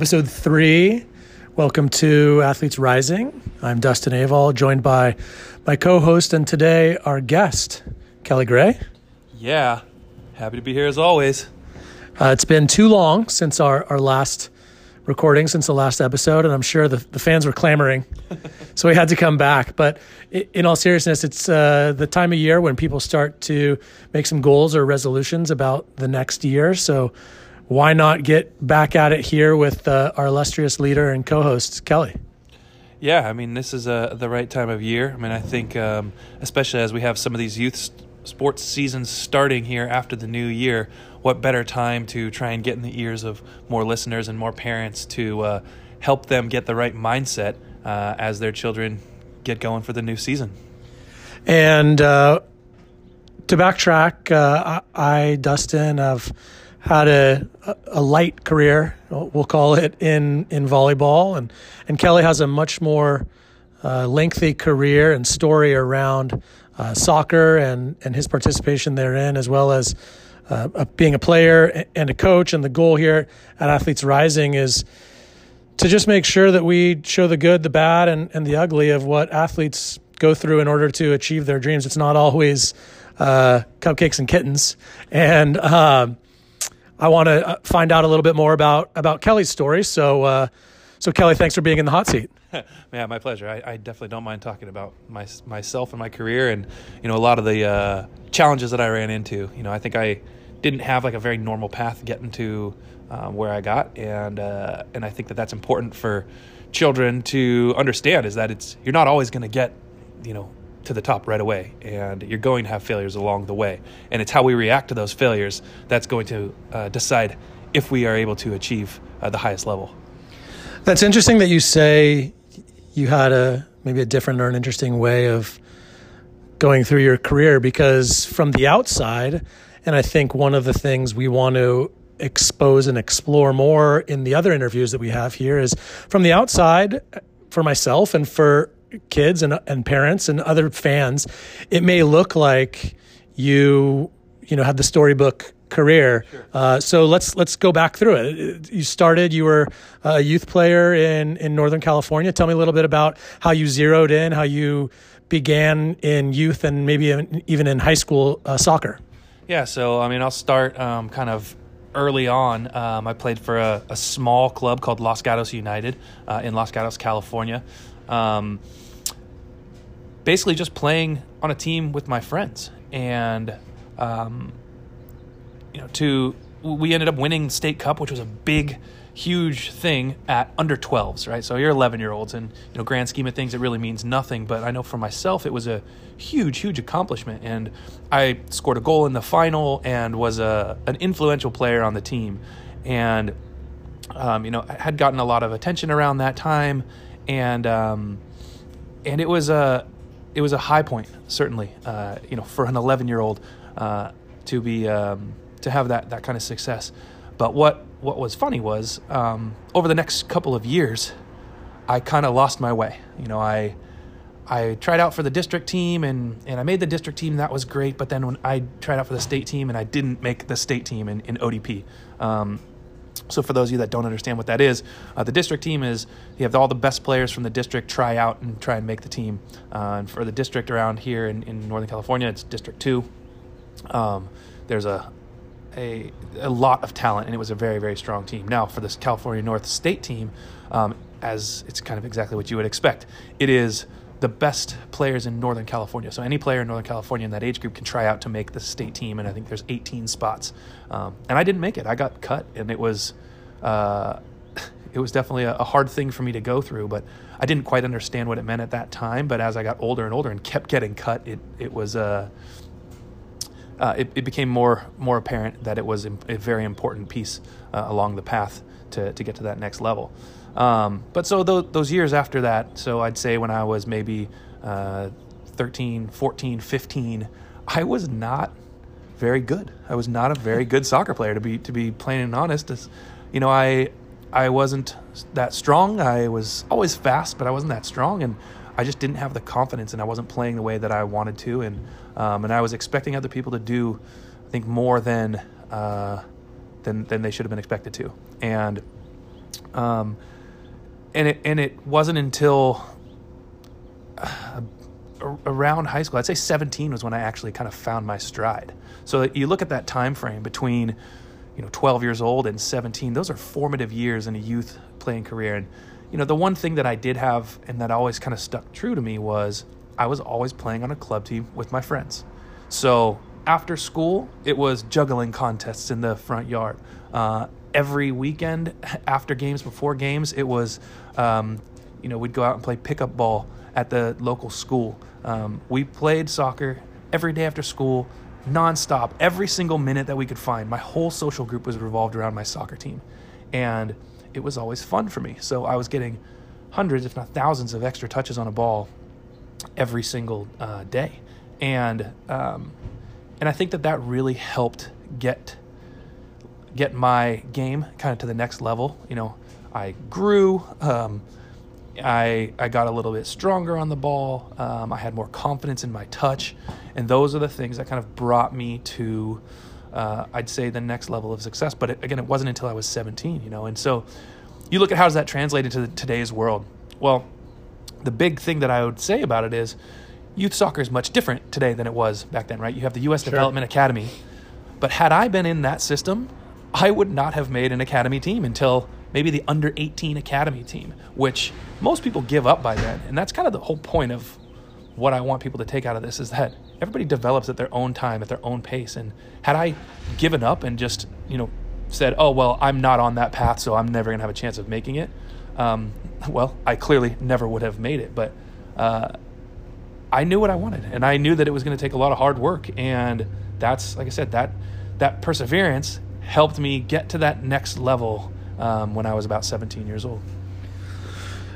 episode three. Welcome to Athletes Rising. I'm Dustin Avall, joined by my co host and today our guest, Kelly Gray. Yeah, happy to be here as always. Uh, it's been too long since our, our last recording, since the last episode, and I'm sure the, the fans were clamoring. so we had to come back. But in all seriousness, it's uh, the time of year when people start to make some goals or resolutions about the next year. So why not get back at it here with uh, our illustrious leader and co-host Kelly? Yeah, I mean this is uh, the right time of year. I mean I think um, especially as we have some of these youth st- sports seasons starting here after the new year, what better time to try and get in the ears of more listeners and more parents to uh, help them get the right mindset uh, as their children get going for the new season. And uh, to backtrack, uh, I, I Dustin have had a, a light career, we'll call it, in, in volleyball. And, and Kelly has a much more uh, lengthy career and story around uh, soccer and, and his participation therein, as well as uh, being a player and a coach. And the goal here at Athletes Rising is to just make sure that we show the good, the bad, and, and the ugly of what athletes go through in order to achieve their dreams. It's not always uh, cupcakes and kittens. And um, I want to uh, find out a little bit more about about Kelly's story. So, uh, so Kelly, thanks for being in the hot seat. yeah, my pleasure. I, I, definitely don't mind talking about my, myself and my career, and you know a lot of the uh, challenges that I ran into. You know, I think I didn't have like a very normal path getting to um, where I got, and uh, and I think that that's important for children to understand is that it's you're not always going to get you know to the top right away, and you're going to have failures along the way. And it's how we react to those failures that's going to uh, decide if we are able to achieve uh, the highest level. That's interesting that you say you had a maybe a different or an interesting way of going through your career because from the outside, and I think one of the things we want to expose and explore more in the other interviews that we have here is from the outside for myself and for kids and and parents and other fans, it may look like you you know had the storybook career. Sure. Uh, so let's let's go back through it. You started. You were a youth player in in Northern California. Tell me a little bit about how you zeroed in, how you began in youth, and maybe even in high school uh, soccer. Yeah. So I mean, I'll start um, kind of early on. Um, I played for a, a, small club called Los Gatos United uh, in Los Gatos, California. Um, basically just playing on a team with my friends. And um, you know to we ended up winning state cup which was a big huge thing at under 12s right? So you're 11 year olds and you know grand scheme of things it really means nothing. But i know for myself it was a huge huge accomplishment. And i scored a goal in the final and was a an influential player on the team. And um, you know had gotten a lot of attention around that time. And um, and it was a it was a high point, certainly, uh, you know, for an 11 year old uh, to be um, to have that that kind of success. But what what was funny was um, over the next couple of years, I kind of lost my way. You know, I I tried out for the district team and, and I made the district team. That was great. But then when I tried out for the state team and I didn't make the state team in, in ODP. Um, so, for those of you that don't understand what that is, uh, the district team is you have all the best players from the district try out and try and make the team. Uh, and for the district around here in, in Northern California, it's District 2. Um, there's a, a, a lot of talent, and it was a very, very strong team. Now, for this California North State team, um, as it's kind of exactly what you would expect, it is the best players in Northern California. So any player in Northern California in that age group can try out to make the state team, and I think there's 18 spots. Um, and I didn't make it. I got cut, and it was uh, it was definitely a, a, hard thing for me to go through. But I didn't quite understand what it meant at that time. But as I got older and older and kept getting cut, it it was uh, uh, it, it became more more apparent that it was a very important piece uh, along the path to to get to that next level. Um, but so th- those years after that, so I'd say when I was maybe uh, 13, 14, 15, I was not very good. I was not a very good soccer player to be to be plain and honest. You know, I I wasn't that strong. I was always fast, but I wasn't that strong, and I just didn't have the confidence, and I wasn't playing the way that I wanted to, and um, and I was expecting other people to do, I think, more than uh, than than they should have been expected to, and Um, and it and it wasn't until uh, around high school, I'd say 17 was when I actually kind of found my stride. So you look at that time frame between you know 12 years old and 17; those are formative years in a youth playing career. And you know the one thing that I did have and that always kind of stuck true to me was I was always playing on a club team with my friends. So after school, it was juggling contests in the front yard. Uh, every weekend, after games, before games, it was, um, you know, we'd go out and play pickup ball at the local school. Um, we played soccer every day after school, nonstop, every single minute that we could find. My whole social group was revolved around my soccer team. And it was always fun for me. So I was getting hundreds, if not thousands, of extra touches on a ball every single uh, day. And, um, and I think that that really helped get get my game kind of to the next level. You know, I grew. Um, I I got a little bit stronger on the ball. Um, I had more confidence in my touch, and those are the things that kind of brought me to, uh, I'd say, the next level of success. But it, again, it wasn't until I was 17. You know, and so you look at how does that translate into today's world. Well, the big thing that I would say about it is youth soccer is much different today than it was back then, right? You have the U.S. Sure. Development Academy, but had I been in that system, I would not have made an academy team until maybe the under 18 academy team, which most people give up by then. And that's kind of the whole point of what I want people to take out of this is that everybody develops at their own time, at their own pace. And had I given up and just, you know, said, oh, well, I'm not on that path, so I'm never going to have a chance of making it, um, well, I clearly never would have made it. But uh, I knew what I wanted, and I knew that it was going to take a lot of hard work. And that's, like I said, that that perseverance helped me get to that next level um, when I was about 17 years old.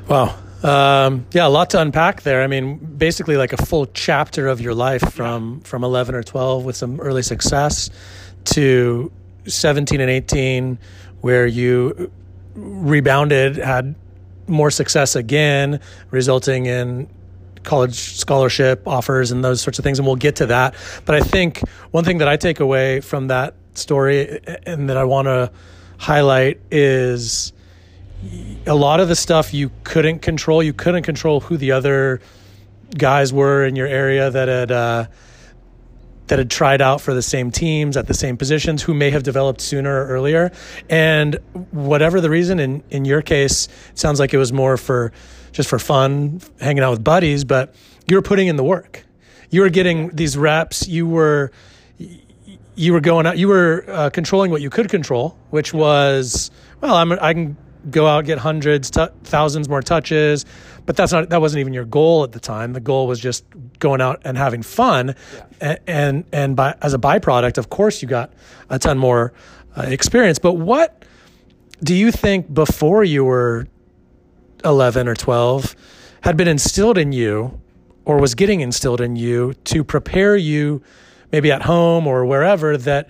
Wow. Um, yeah, a lot to unpack there. I mean, basically like a full chapter of your life from from 11 or 12 with some early success to 17 and 18 where you rebounded, had more success again, resulting in college scholarship offers and those sorts of things and we'll get to that. But I think one thing that I take away from that story and that I want to highlight is a lot of the stuff you couldn't control. You couldn't control who the other guys were in your area that had uh, that had tried out for the same teams at the same positions, who may have developed sooner or earlier. And whatever the reason, in in your case, it sounds like it was more for just for fun, hanging out with buddies. But you were putting in the work. You were getting these reps. You were you were going out, you were uh, controlling what you could control, which was, well, I'm, I can go out get hundreds, t- thousands more touches, but that's not that wasn't even your goal at the time. The goal was just going out and having fun, yeah. and and, and by, as a byproduct, of course, you got a ton more uh, experience. But what do you think before you were eleven or twelve had been instilled in you, or was getting instilled in you to prepare you? Maybe at home or wherever that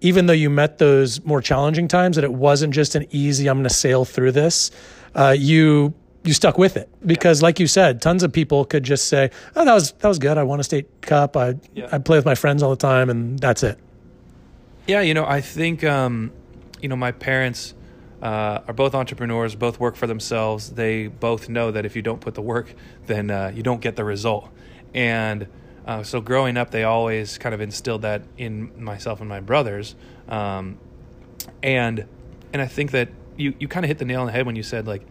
even though you met those more challenging times, that it wasn't just an easy, I'm going to sail through this. Uh, you you stuck with it because, yeah. like you said, tons of people could just say, "Oh, that was that was good. I won a state cup. I yeah. I play with my friends all the time, and that's it." Yeah, you know, I think um, you know my parents uh, are both entrepreneurs, both work for themselves. They both know that if you don't put the work, then uh, you don't get the result, and uh, so growing up, they always kind of instilled that in myself and my brothers, um, and and I think that you you kind of hit the nail on the head when you said like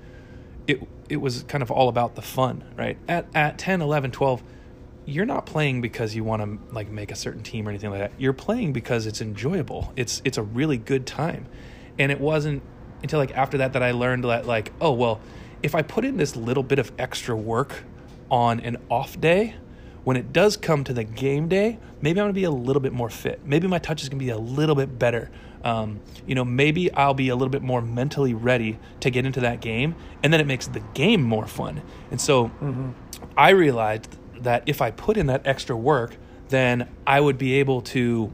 it it was kind of all about the fun, right? At at 10, 11, 12, you're not playing because you want to like make a certain team or anything like that. You're playing because it's enjoyable. It's it's a really good time, and it wasn't until like after that that I learned that like oh well, if I put in this little bit of extra work on an off day when it does come to the game day, maybe I'm gonna be a little bit more fit. Maybe my touch is gonna be a little bit better. Um, you know, maybe I'll be a little bit more mentally ready to get into that game, and then it makes the game more fun. And so mm-hmm. I realized that if I put in that extra work, then I would be able to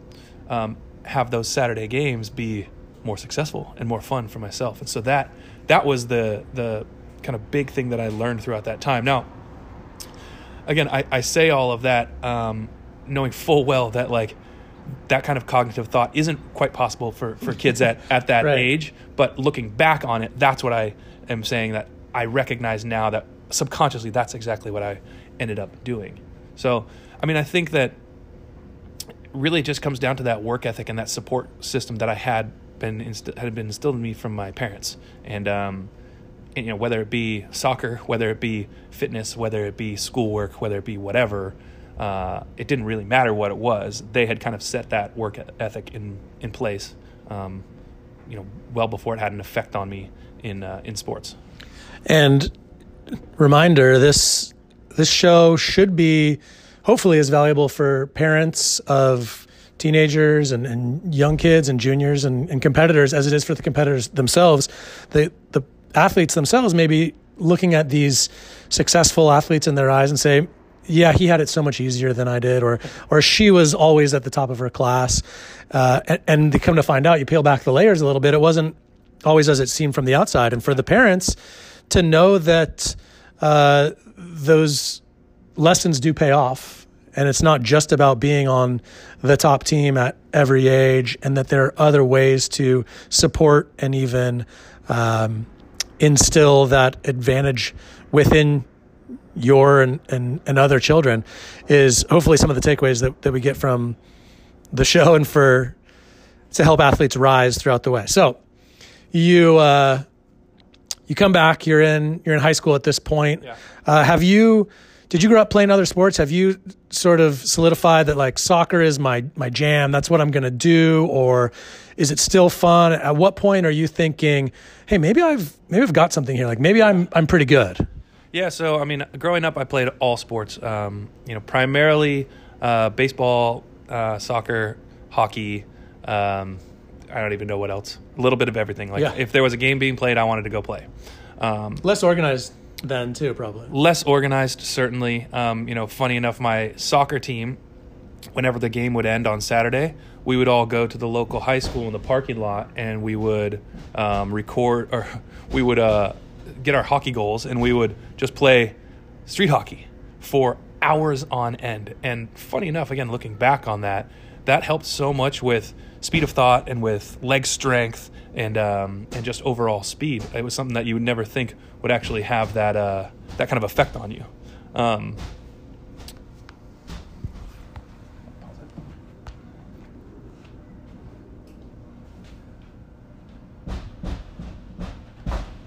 um, have those Saturday games be more successful and more fun for myself. And so that that was the the kind of big thing that I learned throughout that time. Now, again, I, I say all of that um, knowing full well that like that kind of cognitive thought isn't quite possible for, for kids at, at that Right. age. But looking back on it, that's what I am saying that I recognize now that subconsciously that's exactly what I ended up doing. So, I mean, I think that really it just comes down to that work ethic and that support system that I had been inst- had been instilled in me from my parents, and, um, you know whether it be soccer, whether it be fitness, whether it be schoolwork, whether it be whatever, uh, it didn't really matter what it was. They had kind of set that work ethic in in place, um, you know, well before it had an effect on me in uh, in sports. And reminder this this show should be hopefully as valuable for parents of teenagers and, and young kids and juniors and, and competitors as it is for the competitors themselves. The the athletes themselves may be looking at these successful athletes in their eyes and say, yeah, he had it so much easier than I did, or or she was always at the top of her class. Uh, and, and they come to find out, you peel back the layers a little bit, it wasn't always as it seemed from the outside. And for the parents to know that uh, those lessons do pay off, and it's not just about being on the top team at every age, and that there are other ways to support and even um, instill that advantage within your and, and, and other children is hopefully some of the takeaways that, that we get from the show and for to help athletes rise throughout the way. So you uh, you come back, you're in you're in high school at this point. Yeah. Uh, have you did you grow up playing other sports? Have you sort of solidified that like soccer is my my jam? That's what I'm going to do, or is it still fun? At what point are you thinking, hey, maybe I've maybe I've got something here. Like maybe I'm I'm pretty good. Yeah, so I mean, growing up, I played all sports. Um, you know, primarily uh, baseball, uh, soccer, hockey. Um, I don't even know what else. A little bit of everything. Like Yeah. if there was a game being played, I wanted to go play. Um, Less organized then too, probably. less organized, certainly. Um, you know, funny enough, my soccer team, whenever the game would end on Saturday, we would all go to the local high school in the parking lot, and we would um, record or we would uh, get our hockey goals, and we would just play street hockey for hours on end. And funny enough, again, looking back on that, that helped so much with speed of thought and with leg strength and um, and just overall speed. It was something that you would never think would actually have that uh, that kind of effect on you. Um,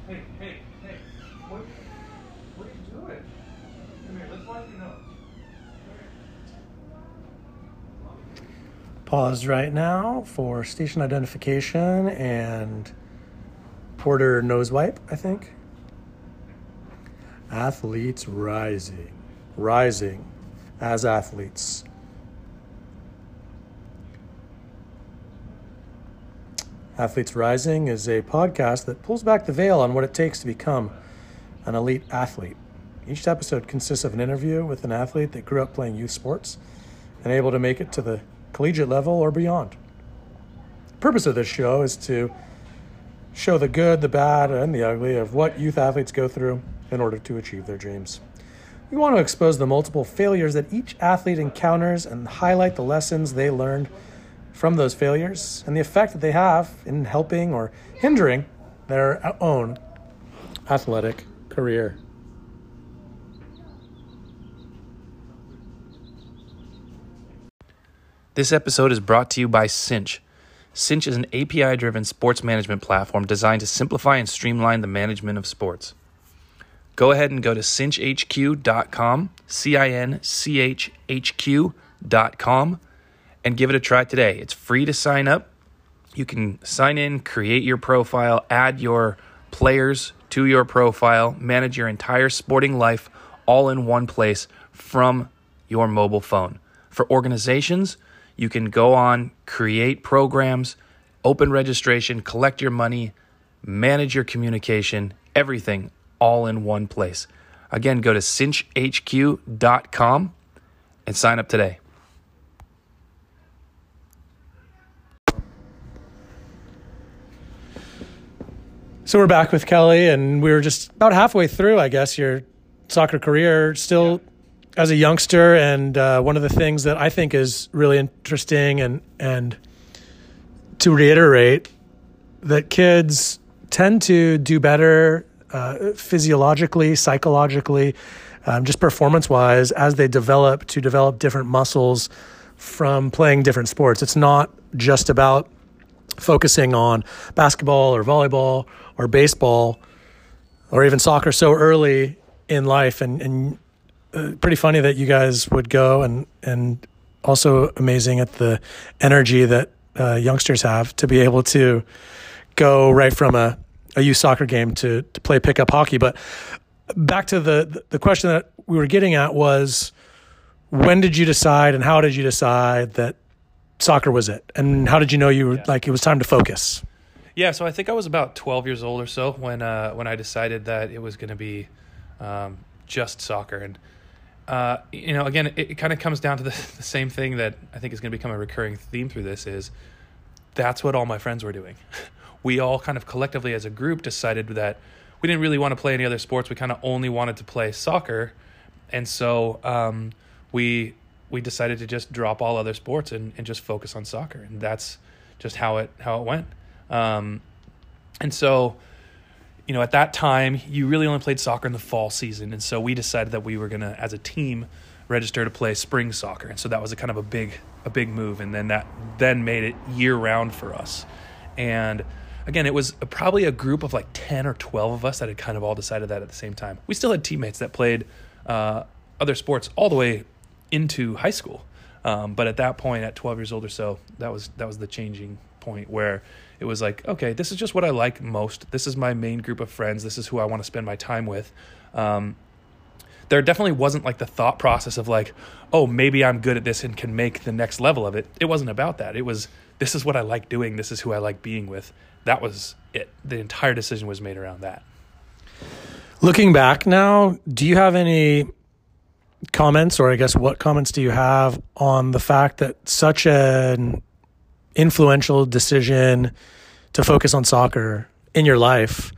hey, hey, hey! What, what are you doing? Come here. Let's wipe your nose. Paused right now for station identification and Porter nose wipe, I think. Athletes rising, rising as athletes. Athletes Rising is a podcast that pulls back the veil on what it takes to become an elite athlete. Each episode consists of an interview with an athlete that grew up playing youth sports and able to make it to the collegiate level or beyond. The purpose of this show is to show the good, the bad, and the ugly of what youth athletes go through in order to achieve their dreams. We want to expose the multiple failures that each athlete encounters and highlight the lessons they learned from those failures and the effect that they have in helping or hindering their own athletic career. This episode is brought to you by Cinch. Cinch is an API driven sports management platform designed to simplify and streamline the management of sports. Go ahead and go to cinchhq.com, C I N C H H Q.com, and give it a try today. It's free to sign up. You can sign in, create your profile, add your players to your profile, manage your entire sporting life all in one place from your mobile phone. For organizations, you can go on, create programs, open registration, collect your money, manage your communication, everything all in one place. Again, go to cinchhq.com and sign up today. So we're back with Kelly, and we were just about halfway through, I guess, your soccer career. Still as a youngster, and uh, one of the things that I think is really interesting, and and to reiterate, that kids tend to do better uh, physiologically, psychologically, um, just performance wise, as they develop to develop different muscles from playing different sports. It's not just about focusing on basketball or volleyball or baseball or even soccer so early in life. And, and uh, pretty funny that you guys would go and, and also amazing at the energy that uh, youngsters have to be able to go right from a, a youth soccer game to, to play pickup hockey. But back to the, the question that we were getting at was when did you decide and how did you decide that soccer was it? And how did you know you were yeah. like it was time to focus? Yeah, so I think I was about 12 years old or so when uh, when I decided that it was going to be um, just soccer. And uh, you know, again, it, it kind of comes down to the, the, same thing that I think is going to become a recurring theme through this is that's what all my friends were doing. we all kind of collectively as a group decided that we didn't really want to play any other sports. We kind of only wanted to play soccer, and so um, we we decided to just drop all other sports and, and just focus on soccer, and that's just how it how it went. Um, and so, you know, at that time, you really only played soccer in the fall season, and so we decided that we were gonna, as a team, register to play spring soccer, and so that was a kind of a big a big move, and then that then made it year round for us, and again, it was probably a group of like 10 or 12 of us that had kind of all decided that at the same time. We still had teammates that played uh, other sports all the way into high school. Um, but at that point, at 12 years old or so, that was that was the changing point where it was like, okay, this is just what I like most. This is my main group of friends. This is who I want to spend my time with. Um, there definitely wasn't like the thought process of like, oh, maybe I'm good at this and can make the next level of it. It wasn't about that. It was this is what I like doing. This is who I like being with. That was it. The entire decision was made around that. Looking back now, do you have any comments, or I guess what comments do you have on the fact that such an influential decision to focus on soccer in your life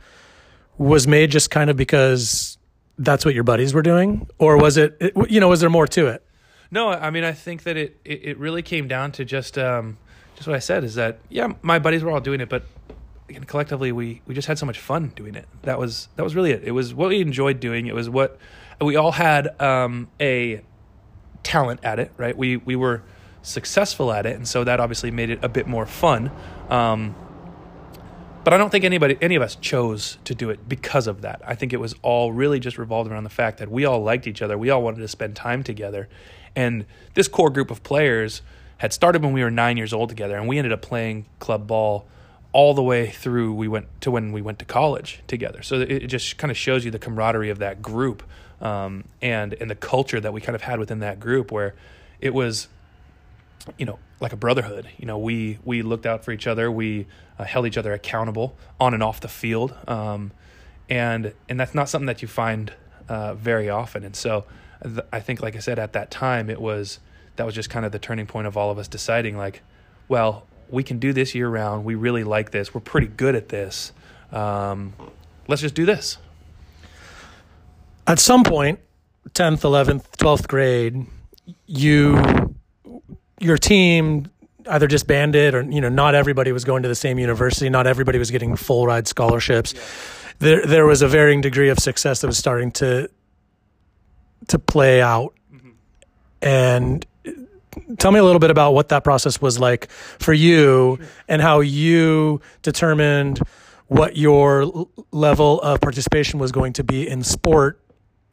was made just kind of because that's what your buddies were doing, or was it, it you know, was there more to it? No, I mean, I think that it, it, it really came down to just, um, just what I said is that, yeah, my buddies were all doing it, but collectively, we, we just had so much fun doing it. That was, that was really it. It was what we enjoyed doing. It was what, we all had um, a talent at it, right? We we were successful at it, and so that obviously made it a bit more fun. Um, but I don't think anybody, any of us, chose to do it because of that. I think it was all really just revolved around the fact that we all liked each other. We all wanted to spend time together, and this core group of players had started when we were nine years old together, and we ended up playing club ball all the way through we went to when we went to college together. So it, just kind of shows you the camaraderie of that group um, and and the culture that we kind of had within that group, where it was, you know, like a brotherhood. You know, we we looked out for each other, we uh, held each other accountable on and off the field, um, and and that's not something that you find uh, very often. And so, th- I think, like I said, at that time, it was that was just kind of the turning point of all of us deciding, like, well, we can do this year round. We really like this. We're pretty good at this. Um, let's just do this at some point, 10th, 11th, 12th grade, you your team either disbanded or you know not everybody was going to the same university, not everybody was getting full ride scholarships. Yeah. There there was a varying degree of success that was starting to to play out. Mm-hmm. And tell me a little bit about what that process was like for you sure. and how you determined what your level of participation was going to be in sport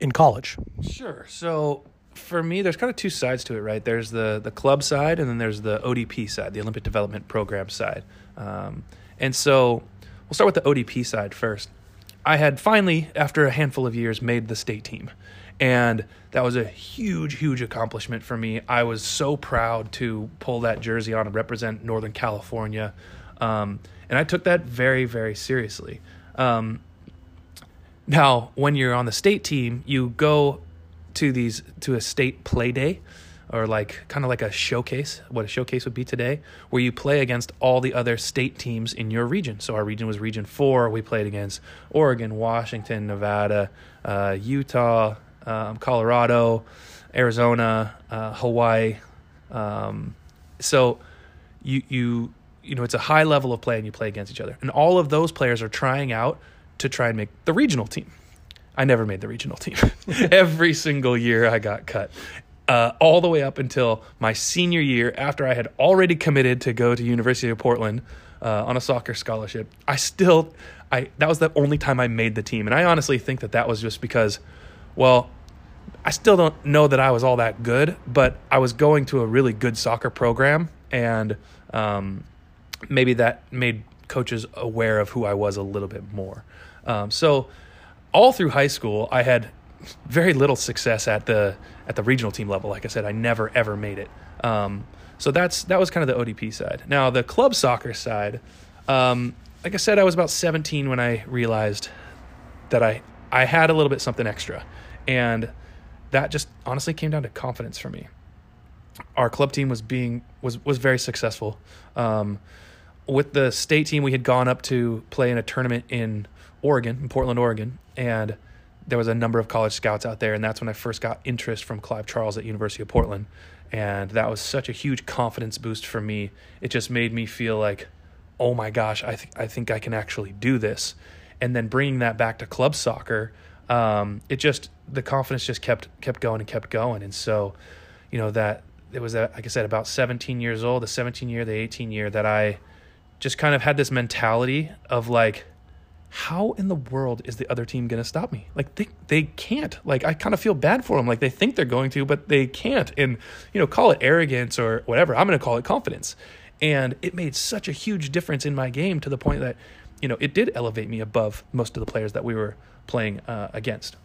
in college? Sure. So for me, there's kind of two sides to it, right? There's the the club side, and then there's the ODP side, the Olympic Development Program side. Um, and so we'll start with the ODP side first. I had finally, after a handful of years, made the state team. And that was a huge, huge accomplishment for me. I was so proud to pull that jersey on and represent Northern California. Um, and I took that very, very seriously. Um, now, when you're on the state team, you go to these to a state play day or like kind of like a showcase, what a showcase would be today, where you play against all the other state teams in your region. So our region was Region 4. We played against Oregon, Washington, Nevada, uh, Utah, um, Colorado, Arizona, uh, Hawaii. Um, so you you you know it's a high level of play and you play against each other, and all of those players are trying out to try and make the regional team. I never made the regional team. Every single year I got cut. Uh, all the way up until my senior year, after I had already committed to go to University of Portland uh, on a soccer scholarship, I still, I that was the only time I made the team, and I honestly think that that was just because, well, I still don't know that I was all that good, but I was going to a really good soccer program, and um, maybe that made coaches aware of who I was a little bit more. Um, so all through high school, I had very little success at the at the regional team level. Like I said, I never ever made it. Um, so that's that was kind of the ODP side. Now the club soccer side, um, like I said, I was about 17 when I realized that I I had a little bit something extra, and that just honestly came down to confidence for me. Our club team was being was was very successful. Um, with the state team, we had gone up to play in a tournament in Oregon, in Portland, Oregon, and there was a number of college scouts out there, and that's when I first got interest from Clive Charles at University of Portland, and that was such a huge confidence boost for me. It just made me feel like, oh my gosh, I think I think I can actually do this, and then bringing that back to club soccer, um, it just the confidence just kept kept going and kept going, and so, you know that it was at, like I said about 17 years old, the 17 year, the 18 year that I just kind of had this mentality of like how in the world is the other team going to stop me? Like they they can't. Like I kind of feel bad for them. Like they think they're going to, but they can't. And you know, call it arrogance or whatever. I'm going to call it confidence. And it made such a huge difference in my game to the point that you know it did elevate me above most of the players that we were playing uh, against.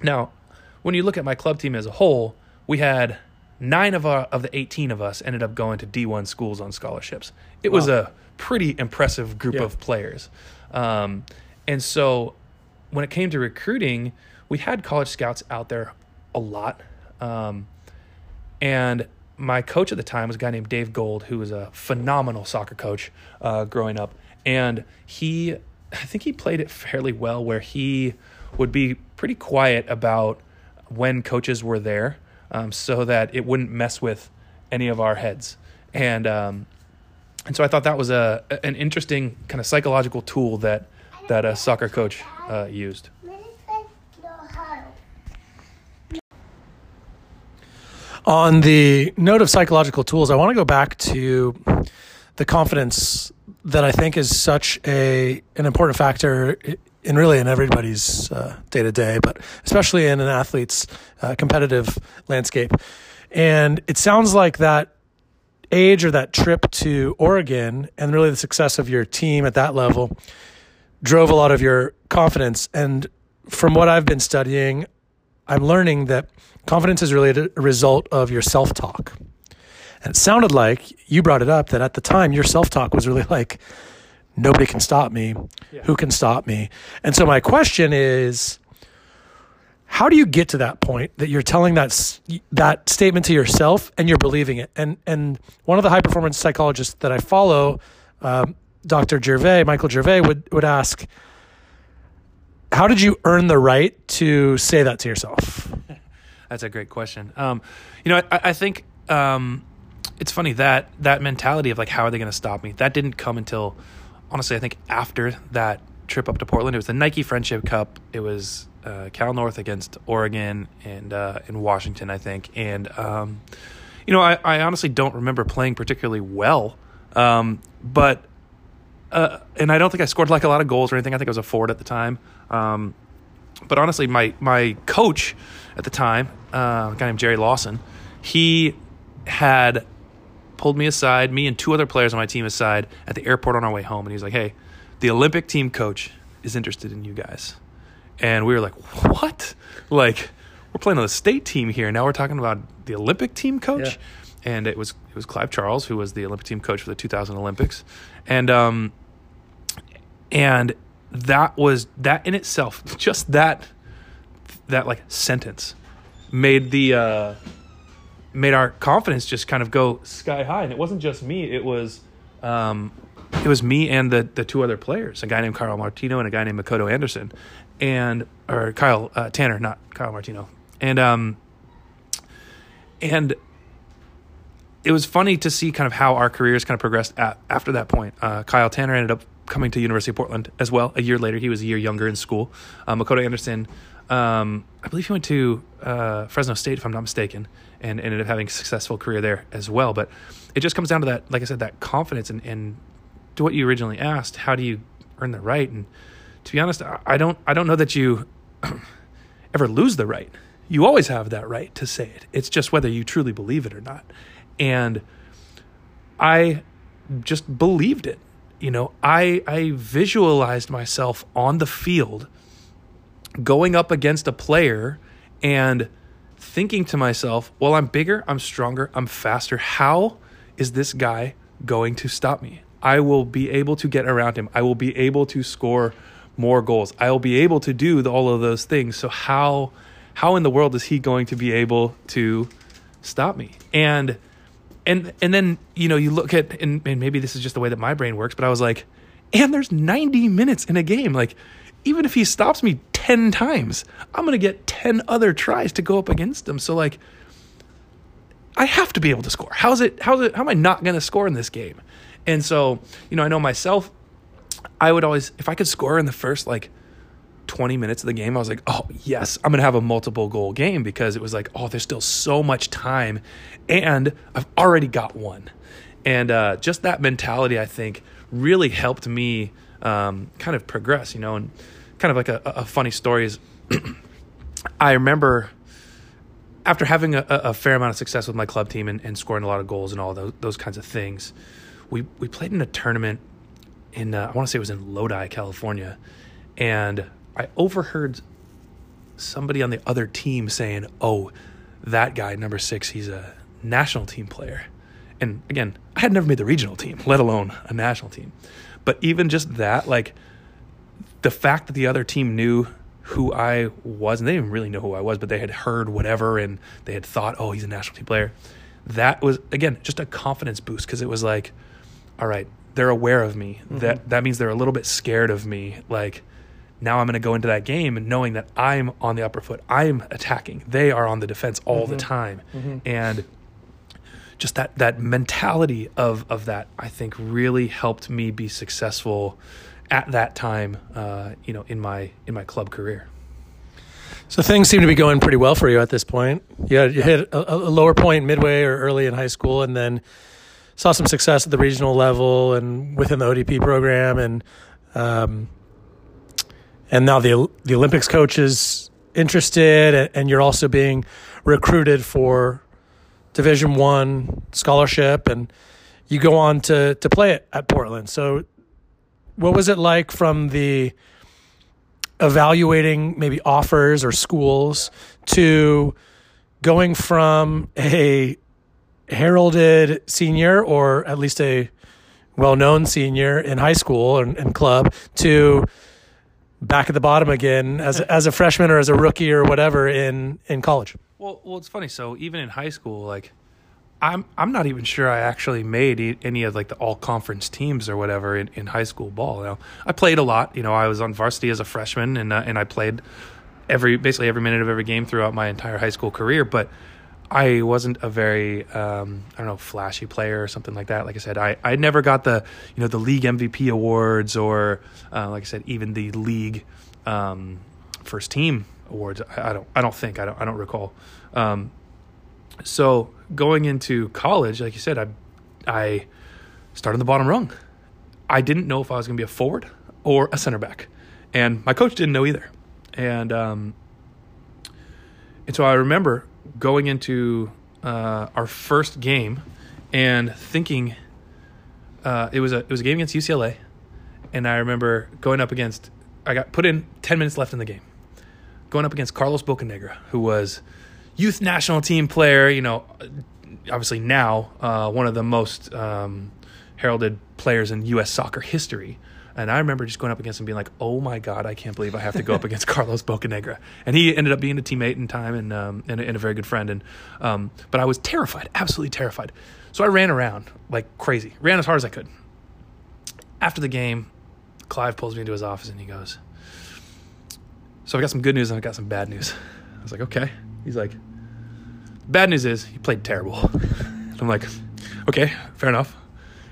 Now, when you look at my club team as a whole, we had nine of our of the 18 of us ended up going to D1 schools on scholarships. It wow. was a pretty impressive group yeah. of players. Um, and so when it came to recruiting, we had college scouts out there a lot. Um, and my coach at the time was a guy named Dave Gold, who was a phenomenal soccer coach uh, growing up. And he, I think he played it fairly well, where he would be pretty quiet about when coaches were there um, so that it wouldn't mess with any of our heads. And um, and so I thought that was a an interesting kind of psychological tool that that a soccer coach uh, used. On the note of psychological tools, I want to go back to the confidence that I think is such a an important factor in really in everybody's day to day, but especially in an athlete's uh, competitive landscape. And it sounds like that age or that trip to Oregon and really the success of your team at that level drove a lot of your confidence. And from what I've been studying, I'm learning that confidence is really a result of your self talk. And it sounded like you brought it up that at the time your self talk was really like, nobody can stop me. Yeah. Who can stop me? And so my question is, how do you get to that point that you're telling that that statement to yourself and you're believing it? And and one of the high performance psychologists that I follow, um, Dr. Gervais, Michael Gervais, would would ask, how did you earn the right to say that to yourself? That's a great question. Um, you know, I, I think um, it's funny that that mentality of like, how are they going to stop me? That didn't come until honestly, I think after that trip up to Portland, it was the Nike Friendship Cup. It was uh, Cal North against Oregon and uh, in Washington, I think. And um, you know, I, I, honestly don't remember playing particularly well, um, but uh, and I don't think I scored like a lot of goals or anything. I think I was a forward at the time. Um, but honestly, my my coach at the time, uh, a guy named Jerry Lawson, he had pulled me aside, me and two other players on my team aside at the airport on our way home, and he was like, "Hey, the Olympic team coach is interested in you guys." And we were like, "What? Like, we're playing on the state team here. Now we're talking about the Olympic team coach." Yeah. And it was it was Clive Charles who was the Olympic team coach for the 2000 Olympics, and um, and that was that in itself, just that that like sentence made the uh, made our confidence just kind of go sky high. And it wasn't just me; it was um, it was me and the the two other players, a guy named Kyle Martino and a guy named Makoto Anderson, and or Kyle uh, Tanner, not Kyle Martino, and um, and it was funny to see kind of how our careers kind of progressed at, after that point. Uh, Kyle Tanner ended up coming to University of Portland as well. A year later, he was a year younger in school. Um, Makoto Anderson, um, I believe he went to uh, Fresno State, if I'm not mistaken, and ended up having a successful career there as well. But it just comes down to that, like I said, that confidence and, and to what you originally asked. How do you earn the right? And to be honest, I don't, I don't know that you ever lose the right. You always have that right to say it. It's just whether you truly believe it or not. And I just believed it. You know, I I visualized myself on the field going up against a player and thinking to myself, well, I'm bigger, I'm stronger, I'm faster. How is this guy going to stop me? I will be able to get around him. I will be able to score more goals. I will be able to do all of those things. So how how in the world is he going to be able to stop me? And and and then you know you look at and, and maybe this is just the way that my brain works, but I was like, and there's 90 minutes in a game. Like even if he stops me 10 times, I'm going to get 10 other tries to go up against him. So like I have to be able to score. How's it how's it how am I not going to score in this game? And so, you know, I know myself I would always if I could score in the first like 20 minutes of the game, I was like, oh, yes, I'm going to have a multiple goal game because it was like, oh, there's still so much time and I've already got one. And uh, just that mentality, I think, really helped me um, kind of progress, you know, and kind of like a, a funny story is I remember after having a, a, fair amount of success with my club team and, and scoring a lot of goals and all those, those kinds of things, we, we played in a tournament in, uh, I want to say it was in Lodi, California. And I overheard somebody on the other team saying, "Oh, that guy number 6, he's a national team player." And again, I had never made the regional team, let alone a national team. But even just that, like the fact that the other team knew who I was, and they didn't really know who I was, but they had heard whatever and they had thought, oh, he's a national team player. That was, again, just a confidence boost because it was like, all right, they're aware of me. Mm-hmm. That that means they're a little bit scared of me. Like now I'm going to go into that game and knowing that I'm on the upper foot. I'm attacking. They are on the defense all mm-hmm. the time. Mm-hmm. And just that that mentality of of that I think really helped me be successful at that time uh, you know in my in my club career. So things seem to be going pretty well for you at this point. You, had, you hit a, a lower point midway or early in high school, and then saw some success at the regional level and within the ODP program, and um, and now the the Olympics coach is interested, and you're also being recruited for Division One scholarship, and you go on to to play it at Portland. So, what was it like from the evaluating maybe offers or schools to going from a heralded senior or at least a well-known senior in high school and, and club to back at the bottom again as as a freshman or as a rookie or whatever in in college. Well, well, it's funny. So even in high school, like I'm I'm not even sure I actually made any of like the all conference teams or whatever in, in high school ball. Now I played a lot. You know, I was on varsity as a freshman and uh, and I played every basically every minute of every game throughout my entire high school career. But I wasn't a very um, I don't know flashy player or something like that. Like I said, I, I never got the you know the league MVP awards or uh, like I said even the league um, first team awards. I, I, don't I don't think I don't I don't recall. Um, so going into college, like you said, I I started on the bottom rung. I didn't know if I was going to be a forward or a center back, and my coach didn't know either. And um, and so I remember going into uh, our first game and thinking uh, it was a it was a game against UCLA, and I remember going up against I got put in ten minutes left in the game, going up against Carlos Bocanegra, who was youth national team player. You know, obviously now uh, one of the most um, heralded players in U.S. soccer history. And I remember just going up against him being like, "Oh my god, I can't believe I have to go up against Carlos Bocanegra." And he ended up being a teammate in time and um, and, a, and, a, very good friend. And um, but I was terrified, absolutely terrified. So I ran around like crazy, ran as hard as I could. After the game, Clive pulls me into his office and he goes, "So I got some good news and I got some bad news." I was like, "Okay." He's like, Bad news is he played terrible. I'm like, okay, fair enough.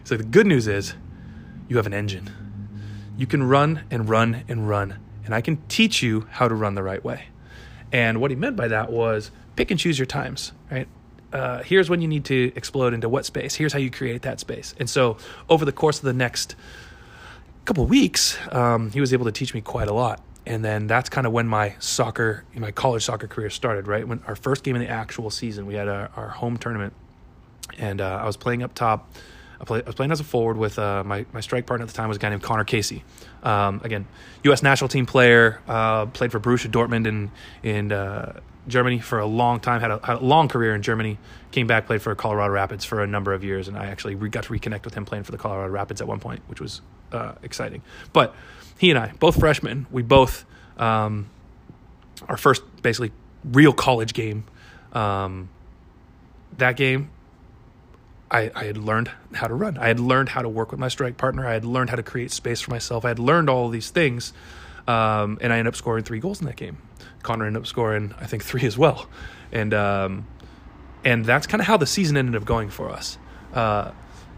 He's like, the good news is you have an engine. You can run and run and run, and I can teach you how to run the right way. And what he meant by that was pick and choose your times, right? Uh, here's when you need to explode into what space. Here's how you create that space. And so, over the course of the next couple weeks, um, he was able to teach me quite a lot. And then that's kind of when my soccer, my college soccer career started. Right when our first game in the actual season, we had our, our home tournament, and uh, I was playing up top. I, play, I, was playing as a forward with uh, my my strike partner at the time was a guy named Connor Casey. Um, again, U.S. national team player, uh, played for Borussia Dortmund in in uh, Germany for a long time. Had a, had a, long career in Germany. Came back, played for Colorado Rapids for a number of years, and I actually re- got to reconnect with him playing for the Colorado Rapids at one point, which was uh, exciting. But he and I, both freshmen, we both um, our first basically real college game. Um, that game, I, I had learned how to run. I had learned how to work with my strike partner. I had learned how to create space for myself. I had learned all these things, um, and I ended up scoring three goals in that game. Connor ended up scoring, I think, three as well, and um, and that's kind of how the season ended up going for us. Uh,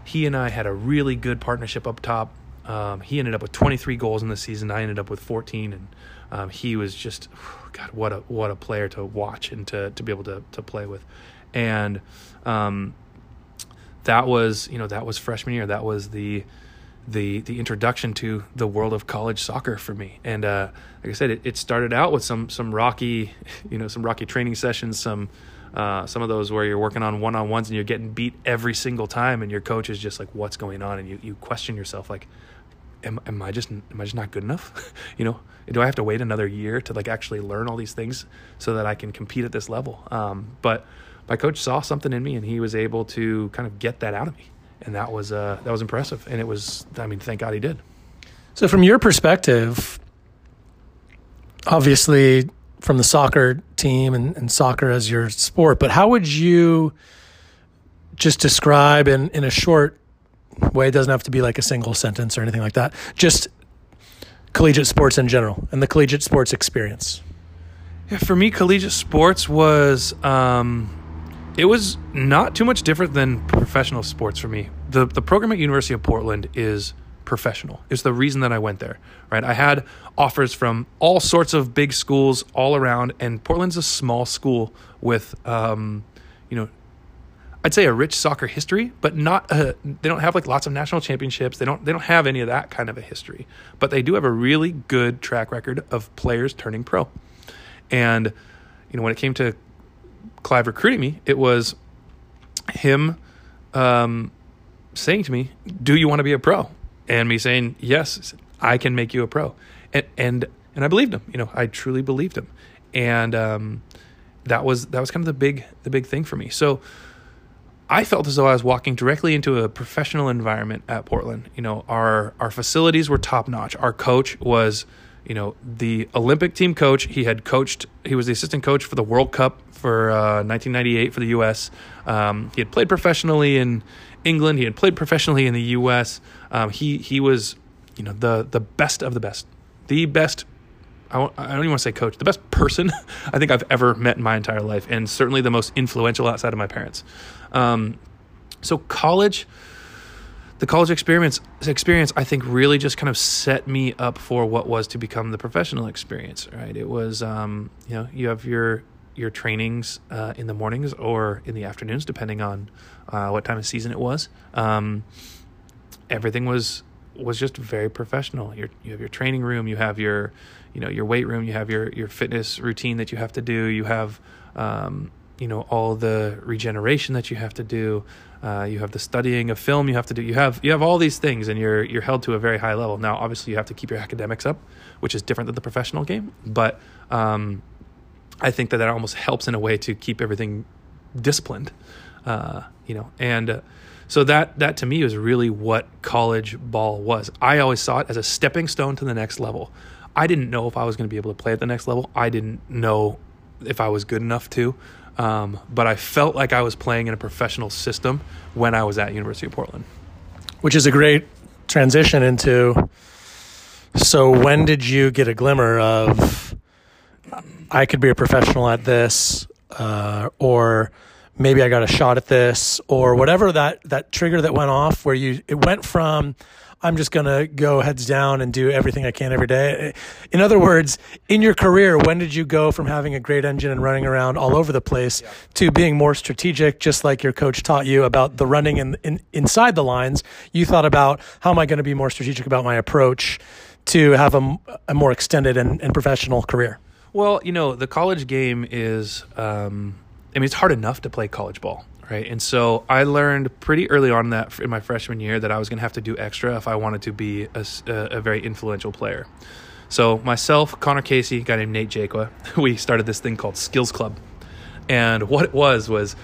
he and I had a really good partnership up top. Um, he ended up with 23 goals in the season. I ended up with 14, and um, he was just, God, what a what a player to watch and to to be able to to play with, and um, that was you know that was freshman year. That was the the the introduction to the world of college soccer for me. And uh, like I said, it, it started out with some some rocky, you know, some rocky training sessions, some uh, some of those where you're working on one on ones and you're getting beat every single time, and your coach is just like, "What's going on?" And you you question yourself like, "Am am I just am I just not good enough?" you know, do I have to wait another year to like actually learn all these things so that I can compete at this level? Um, but my coach saw something in me, and he was able to kind of get that out of me, and that was uh, that was impressive. And it was, I mean, thank God he did. So, from your perspective, obviously from the soccer team and, and soccer as your sport, but how would you just describe in, in a short way? It doesn't have to be like a single sentence or anything like that. Just collegiate sports in general and the collegiate sports experience. Yeah, for me, collegiate sports was um, it was not too much different than professional sports for me. the The program at University of Portland is professional. It's the reason that I went there, right? I had offers from all sorts of big schools all around, and Portland's a small school with, um, you know, I'd say a rich soccer history, but not a, they don't have like lots of national championships. They don't they don't have any of that kind of a history, but they do have a really good track record of players turning pro. And you know, when it came to Clive recruiting me, it was him um, saying to me, "Do you want to be a pro?" and me saying, "Yes, I can make you a pro," and and and I believed him. You know, I truly believed him, and um, that was that was kind of the big the big thing for me. So. I felt as though I was walking directly into a professional environment at Portland. You know, our our facilities were top notch. Our coach was, you know, the Olympic team coach. He had coached. He was the assistant coach for the World Cup for uh, 1998 for the U.S. Um, he had played professionally in England. He had played professionally in the U.S. Um, he he was, you know, the the best of the best, the best. I, I don't even want to say coach, the best person I think I've ever met in my entire life, and certainly the most influential outside of my parents. Um, so college, the college experience experience I think really just kind of set me up for what was to become the professional experience. Right? It was um, you know you have your your trainings uh, in the mornings or in the afternoons, depending on uh, what time of season it was. Um, everything was was just very professional. You're, you have your training room, you have your you know your weight room, you have your your fitness routine that you have to do, you have um, you know all the regeneration that you have to do. Uh, you have the studying of film you have to do. You have you have all these things, and you're you're held to a very high level. Now, obviously, you have to keep your academics up, which is different than the professional game. But um, I think that that almost helps in a way to keep everything disciplined, uh, you know. And uh, so that that to me was really what college ball was. I always saw it as a stepping stone to the next level. I didn't know if I was going to be able to play at the next level. I didn't know if I was good enough to, um, but I felt like I was playing in a professional system when I was at University of Portland. Which is a great transition into. So when did you get a glimmer of I could be a professional at this. uh, or maybe I got a shot at this, or whatever that that trigger that went off, where you it went from I'm just going to go heads down and do everything I can every day. In other words, in your career, when did you go from having a great engine and running around all over the place yeah. to being more strategic, just like your coach taught you about the running in, in, inside the lines? You thought about how am I going to be more strategic about my approach to have a, a more extended and, and, professional career? Well, you know, the college game is, um, I mean, it's hard enough to play college ball right? And so I learned pretty early on that in my freshman year that I was going to have to do extra if I wanted to be a, a, very influential player. So myself, Connor Casey, a guy named Nate Jaqua, we started this thing called Skills Club. And what it was was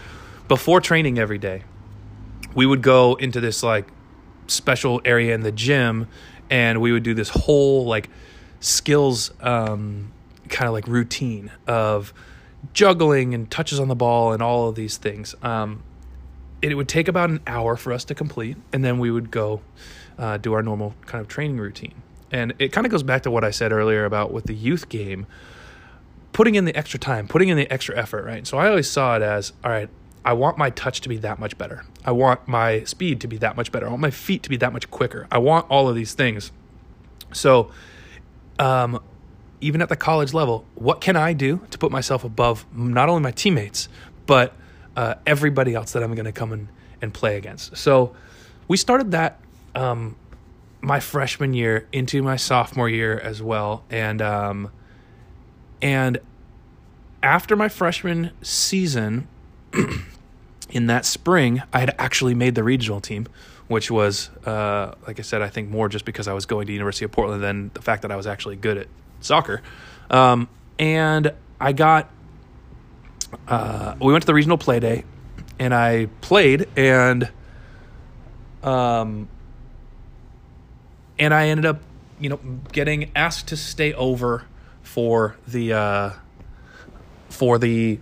before training every day, we would go into this like special area in the gym and we would do this whole like skills um, kind of like routine of juggling and touches on the ball and all of these things. Um, it would take about an hour for us to complete, and then we would go uh, do our normal kind of training routine. And it kind of goes back to what I said earlier about with the youth game, putting in the extra time, putting in the extra effort, right? So I always saw it as, all right, I want my touch to be that much better. I want my speed to be that much better. I want my feet to be that much quicker. I want all of these things. So, um, even at the college level, what can I do to put myself above not only my teammates, but uh, everybody else that I'm going to come and, and play against? So we started that um, my freshman year into my sophomore year as well. And, um, and after my freshman season, in that spring, I had actually made the regional team, which was, uh, like I said, I think more just because I was going to University of Portland than the fact that I was actually good at soccer. Um, and I got, uh, we went to the regional play day and I played and, um, and I ended up, you know, getting asked to stay over for the, uh, for the,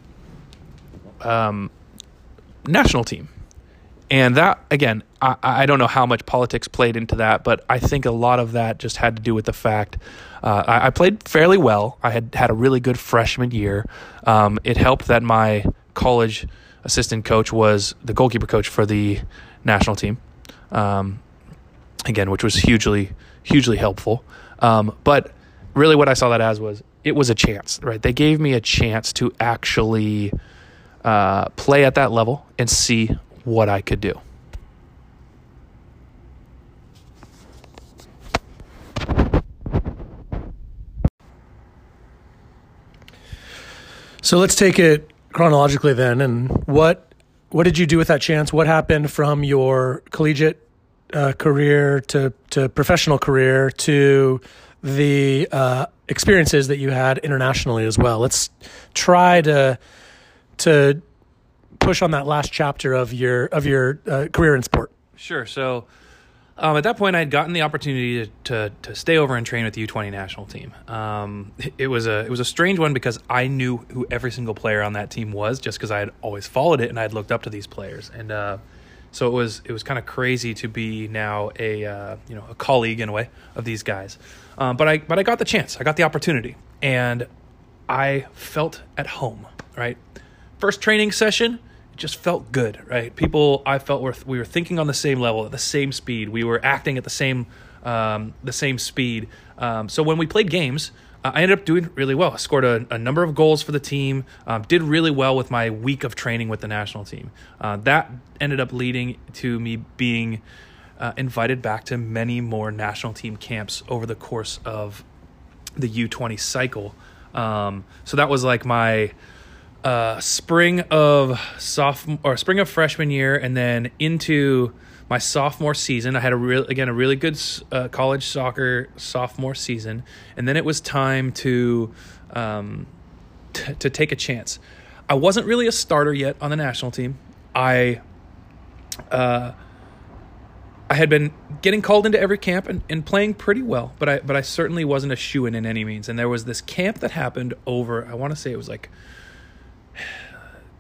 um, national team. And that, again, I, I don't know how much politics played into that, but I think a lot of that just had to do with the fact uh, I, I, played fairly well. I had had a really good freshman year. Um, it helped that my college assistant coach was the goalkeeper coach for the national team. Um, again, which was hugely, hugely helpful. Um, but really, what I saw that as was it was a chance, right? They gave me a chance to actually uh, play at that level and see what I could do. So let's take it chronologically then. And what what did you do with that chance? What happened from your collegiate uh, career to to professional career to the uh, experiences that you had internationally as well? Let's try to to push on that last chapter of your of your uh, career in sport. Sure. So um, at that point, I had gotten the opportunity to, to, to stay over and train with the U20 national team. Um, it was a it was a strange one because I knew who every single player on that team was, just because I had always followed it and I had looked up to these players, and uh, so it was it was kind of crazy to be now a uh, you know a colleague in a way of these guys. Um, but I but I got the chance, I got the opportunity, and I felt at home. Right, first training session just felt good, right? People I felt were we were thinking on the same level at the same speed. We were acting at the same um, the same speed. Um, so when we played games, uh, I ended up doing really well. I scored a, a number of goals for the team. Um, did really well with my week of training with the national team. Uh, that ended up leading to me being uh, invited back to many more national team camps over the course of the U20 cycle. Um, so that was like my uh, spring of sophomore or spring of freshman year, and then into my sophomore season. I had a real again a really good uh, college soccer sophomore season, and then it was time to um, t- to take a chance. I wasn't really a starter yet on the national team. I uh, I had been getting called into every camp and, and playing pretty well, but I but I certainly wasn't a shoe in in any means. And there was this camp that happened over I want to say it was like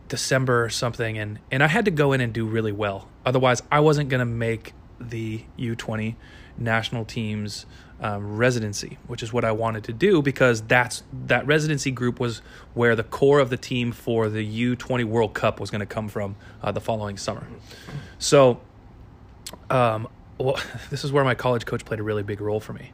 December or something, and and I had to go in and do really well. Otherwise, I wasn't gonna make the U twenty national team's um, residency, which is what I wanted to do because that's that residency group was where the core of the team for the U20 World Cup was going to come from uh, the following summer. So, um, well, this is where my college coach played a really big role for me.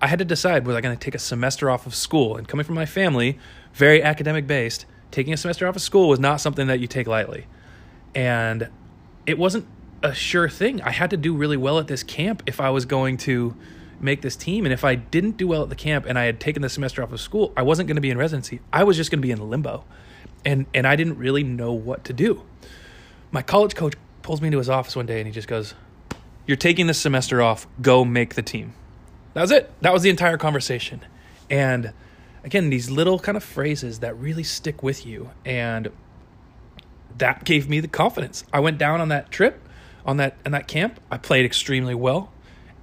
I had to decide was I going to take a semester off of school, and coming from my family, very academic based, taking a semester off of school was not something that you take lightly, and it wasn't a sure thing. I had to do really well at this camp if I was going to make this team. And if I didn't do well at the camp and I had taken the semester off of school, I wasn't going to be in residency. I was just going to be in limbo. And and I didn't really know what to do. My college coach pulls me into his office one day and he just goes, "You're taking this semester off. Go make the team." That was it. That was the entire conversation. And again, these little kind of phrases that really stick with you and that gave me the confidence. I went down on that trip, on that in that camp. I played extremely well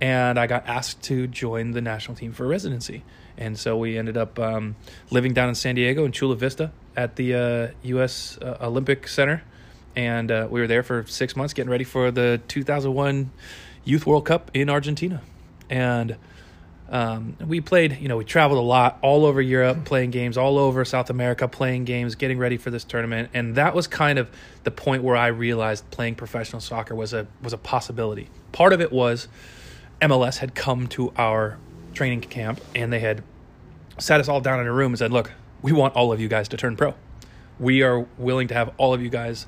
and I got asked to join the national team for residency. And so we ended up um, living down in San Diego in Chula Vista at the uh, U.S. Uh, Olympic Center, and uh, we were there for six months getting ready for the 2001 Youth World Cup in Argentina. And um, we played, you know, we traveled a lot all over Europe, playing games all over South America, playing games, getting ready for this tournament, and that was kind of the point where I realized playing professional soccer was a was a possibility. Part of it was MLS had come to our training camp and they had sat us all down in a room and said, "Look, we want all of you guys to turn pro. We are willing to have all of you guys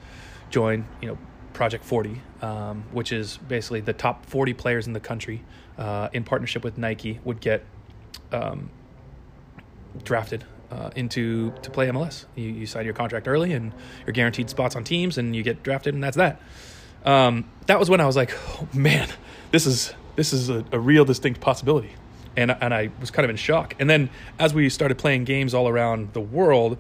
join, you know, Project 40, um, which is basically the top 40 players in the country uh, in partnership with Nike would get um, drafted uh, into to play MLS. You, you sign your contract early and you're guaranteed spots on teams and you get drafted and that's that. Um, that was when I was like, oh, man, this is this is a, a real distinct possibility. And, and I was kind of in shock. And then as we started playing games all around the world,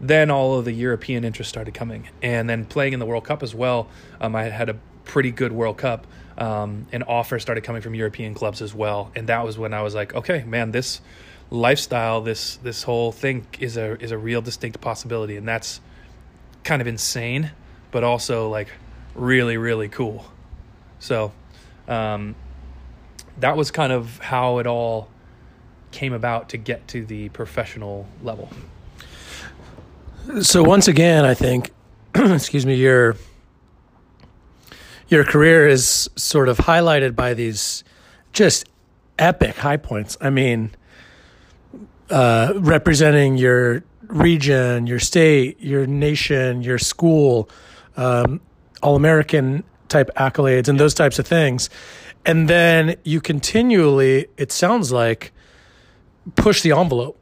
then all of the European interest started coming. And then playing in the World Cup as well, um, I had a pretty good World Cup. Um, and offers started coming from European clubs as well. And that was when I was like, okay, man, this lifestyle, this this whole thing is a is a real distinct possibility. And that's kind of insane, but also like really, really cool. So um, that was kind of how it all came about to get to the professional level. So once again, I think, excuse me, your your career is sort of highlighted by these just epic high points. I mean, uh, representing your region, your state, your nation, your school, um, all American type accolades, and those types of things and then you continually it sounds like push the envelope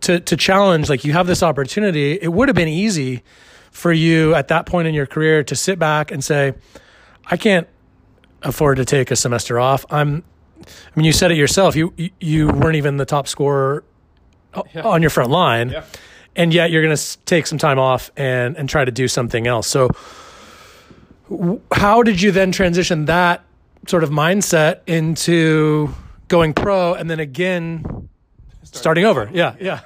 to to challenge like you have this opportunity it would have been easy for you at that point in your career to sit back and say i can't afford to take a semester off i'm i mean you said it yourself you you weren't even the top scorer yeah. on your front line yeah. and yet you're going to take some time off and and try to do something else so how did you then transition that sort of mindset into going pro and then again starting, starting over. Yeah, yeah.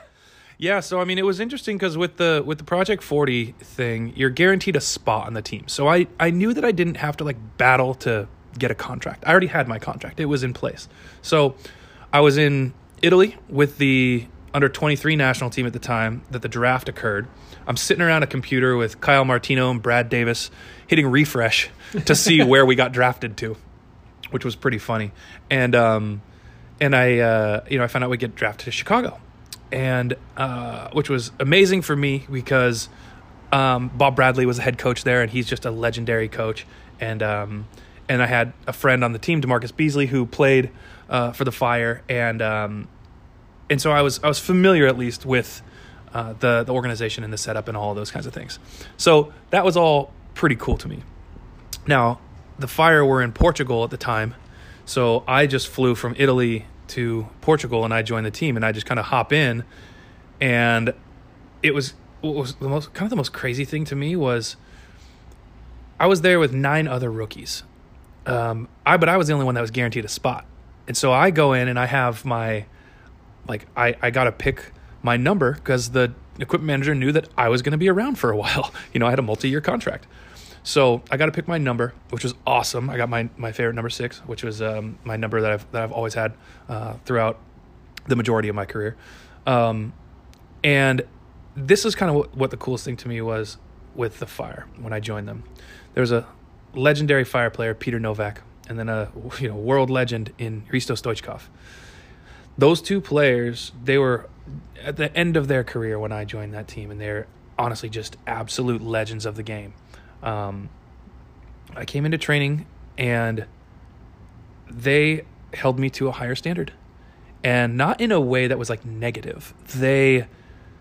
Yeah, so I mean it was interesting cuz with the with the Project 40 thing, you're guaranteed a spot on the team. So I I knew that I didn't have to like battle to get a contract. I already had my contract. It was in place. So I was in Italy with the under 23 national team at the time that the draft occurred. I'm sitting around a computer with Kyle Martino and Brad Davis hitting refresh to see where we got drafted to which was pretty funny. And um, and I uh, you know I found out we get drafted to Chicago, and uh, which was amazing for me because um, Bob Bradley was the head coach there, and he's just a legendary coach. And um, and I had a friend on the team, DaMarcus Beasley, who played uh, for the Fire, and um, and so I was I was familiar at least with uh, the the organization and the setup and all of those kinds of things. So that was all pretty cool to me. Now the fire were in Portugal at the time. So I just flew from Italy to Portugal and I joined the team and I just kind of hop in and it was what was the most kind of the most crazy thing to me was I was there with nine other rookies. Um, I but I was the only one that was guaranteed a spot. And so I go in and I have my like I I got to pick my number because the equipment manager knew that I was going to be around for a while. You know, I had a multi-year contract. So I got to pick my number, which was awesome. I got my my favorite number six, which was um, my number that I've that I've always had uh, throughout the majority of my career. Um, and this is kind of what, what the coolest thing to me was with the Fire when I joined them. There was a legendary Fire player, Peter Nowak, and then a you know world legend in Hristo Stoichkov. Those two players, they were at the end of their career when I joined that team, and they're honestly just absolute legends of the game. Um, I came into training, and they held me to a higher standard, and not in a way that was like negative. They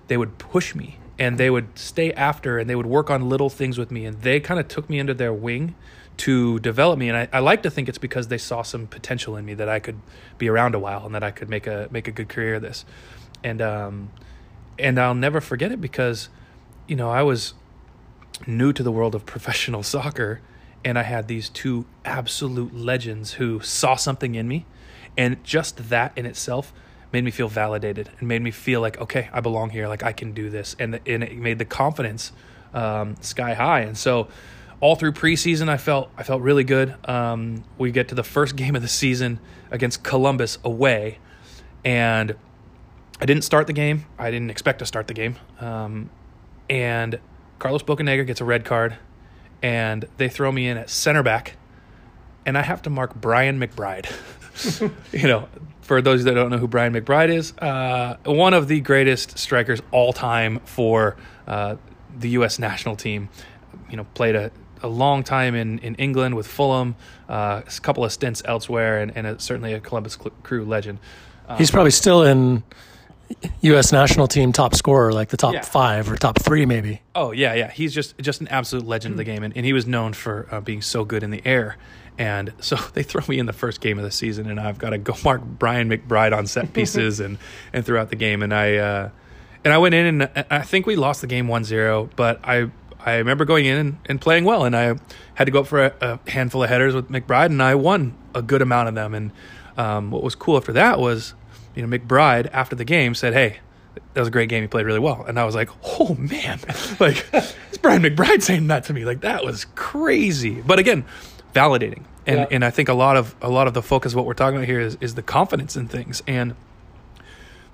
they would push me and they would stay after and they would work on little things with me and they kind of took me under their wing to develop me. And I, I like to think it's because they saw some potential in me that I could be around a while and that I could make a make a good career of this. And um and I'll never forget it because you know I was new to the world of professional soccer and I had these two absolute legends who saw something in me and just that in itself made me feel validated and made me feel like okay i belong here like i can do this and, the, and it made the confidence um, sky high and so all through preseason i felt i felt really good. Um, we get to the first game of the season against columbus away and i didn't start the game. I didn't expect to start the game. Um, and carlos bocanegra gets a red card and they throw me in at center back and i have to mark brian mcbride you know for those that don't know who Brian McBride is, uh, one of the greatest strikers all time for uh, the U.S. national team. You know, played a, a long time in, in England with Fulham, uh, a couple of stints elsewhere, and, and a, certainly a Columbus Crew legend. Um, He's probably still in U.S. national team top scorer, like the top yeah. five or top three, maybe. Oh yeah, yeah. He's just just an absolute legend mm-hmm. of the game, and, and he was known for uh, being so good in the air. And so they throw me in the first game of the season, and I've got to go mark Brian McBride on set pieces and, and throughout the game. And I uh, and I went in, and I think we lost the game 1-0, but I I remember going in and, and playing well, and I had to go up for a, a, handful of headers with McBride, and I won a good amount of them. And um, what was cool after that was, you know, McBride after the game said, "Hey, that was a great game. He played really well." And I was like, "Oh man, like it's Brian McBride saying that to me. Like that was crazy." But again, validating. And yeah. and I think a lot of a lot of the focus of what we're talking about here is is the confidence in things and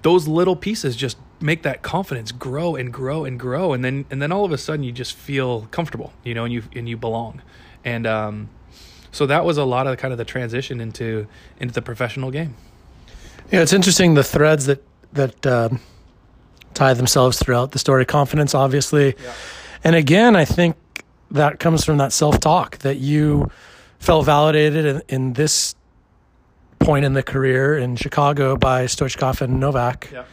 those little pieces just make that confidence grow and grow and grow and then and then all of a sudden you just feel comfortable you know and you and you belong and um, so that was a lot of kind of the transition into into the professional game yeah it's interesting the threads that that um, tie themselves throughout the story confidence obviously yeah. and again i think that comes from that self-talk that you felt validated in, in this point in the career in Chicago by Stoichkov and Nowak. Yeah.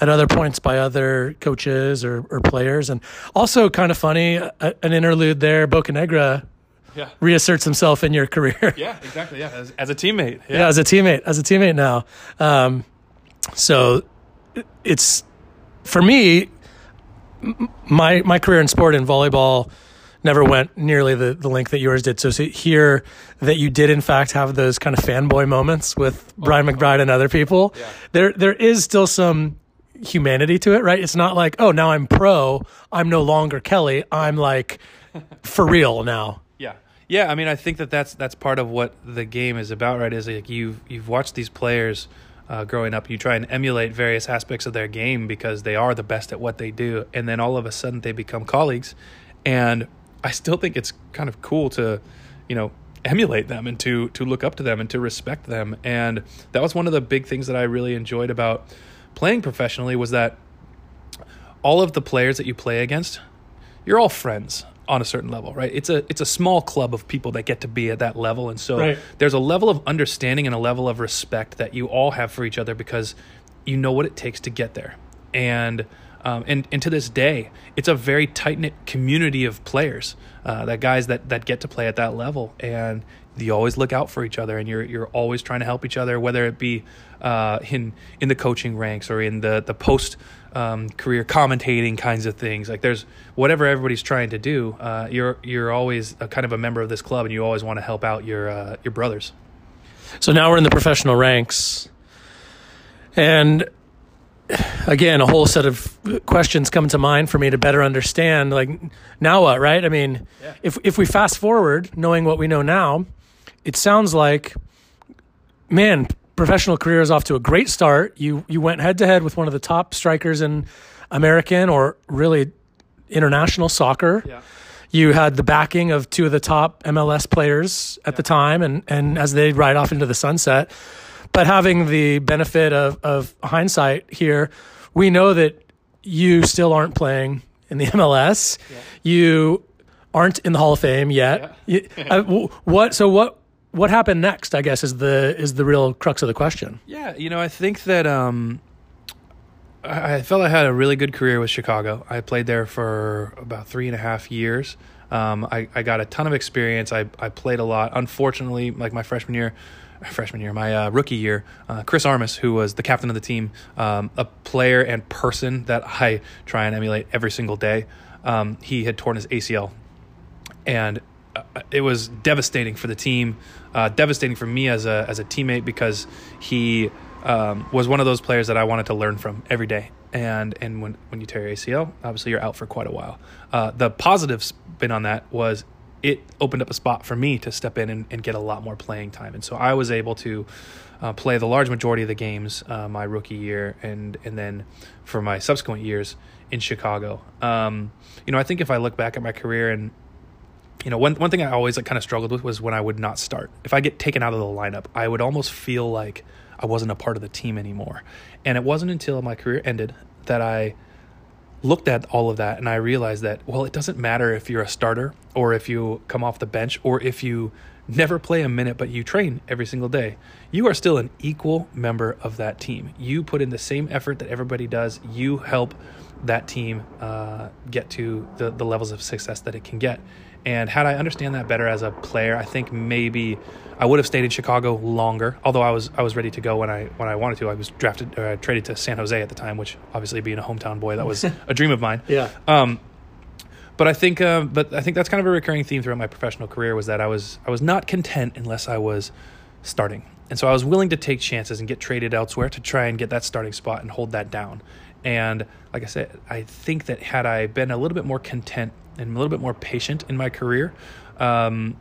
At other points by other coaches or, or players, and also kind of funny, a, an interlude there. Bocanegra yeah. reasserts himself in your career. Yeah, exactly. Yeah, as, as a teammate. Yeah. yeah. as a teammate, as a teammate now. Um, so it's for me, my my career in sport in volleyball never went nearly the, the length that yours did. So to hear that you did in fact have those kind of fanboy moments with oh, Brian McBride and other people, yeah. there there is still some humanity to it, right? It's not like, oh, now I'm pro, I'm no longer Kelly, I'm like for real now. Yeah. I mean, I think that that's that's part of what the game is about, right? Is like you've you've watched these players uh, growing up, you try and emulate various aspects of their game because they are the best at what they do, and then all of a sudden they become colleagues, and I still think it's kind of cool to, you know, emulate them and to to look up to them and to respect them. And that was one of the big things that I really enjoyed about playing professionally was that all of the players that you play against, you're all friends on a certain level, right? It's a it's a small club of people that get to be at that level, and so right. there's a level of understanding and a level of respect that you all have for each other because you know what it takes to get there. And um, and, and to this day, it's a very tight knit community of players, uh, that guys that, that get to play at that level. And you always look out for each other and you're, you're always trying to help each other, whether it be uh, in, in the coaching ranks or in the, the post um, career commentating kinds of things. Like there's whatever everybody's trying to do, uh, you're, you're always a kind of a member of this club and you always want to help out your, uh, your brothers. So now we're in the professional ranks. And again, a whole set of questions come to mind for me to better understand. Like, now what, right? I mean, Yeah. if if we fast forward, knowing what we know now, it sounds like, man, professional career is off to a great start. You you went head to head with one of the top strikers in American or really international soccer. Yeah. You had the backing of two of the top MLS players at the time, and and as they ride off into the sunset. But having the benefit of, of hindsight here, we know that you still aren't playing in the MLS. You aren't in the Hall of Fame yet. You- uh, what? So what? What happened next? I guess is the is the real crux of the question. Yeah, you know, I think that um, I, felt I had a really good career with Chicago. I played there for about three and a half years. Um, I, I got a ton of experience. I, I played a lot. Unfortunately, like my freshman year, freshman year, my uh, rookie year, uh, Chris Armas, who was the captain of the team, um, a player and person that I try and emulate every single day, um, he had torn his ACL and it was devastating for the team, uh, devastating for me as a as a teammate because he um, was one of those players that I wanted to learn from every day. And and when when you tear your ACL, obviously you're out for quite a while. Uh, the positive spin on that was it opened up a spot for me to step in and, and get a lot more playing time, and so I was able to. Uh, play the large majority of the games uh, my rookie year and and then for my subsequent years in Chicago. Um, you know, I think if I look back at my career and you know, one one thing I always like kind of struggled with was when I would not start. If I get taken out of the lineup, I would almost feel like I wasn't a part of the team anymore. And it wasn't until my career ended that I looked at all of that and I realized that well, it doesn't matter if you're a starter or if you come off the bench or if you never play a minute but you train every single day. You are still an equal member of that team. You put in the same effort that everybody does. You help that team uh, get to the, the levels of success that it can get. And had I understand that better as a player, I think maybe I would have stayed in Chicago longer. Although I was I was ready to go when I when I wanted to. I was drafted or I traded to San Jose at the time, which obviously being a hometown boy, that was a dream of mine. Yeah. Um, but I think, uh, but I think that's kind of a recurring theme throughout my professional career was that I was I was not content unless I was starting, and so I was willing to take chances and get traded elsewhere to try and get that starting spot and hold that down. And like I said, I think that had I been a little bit more content and a little bit more patient in my career, um,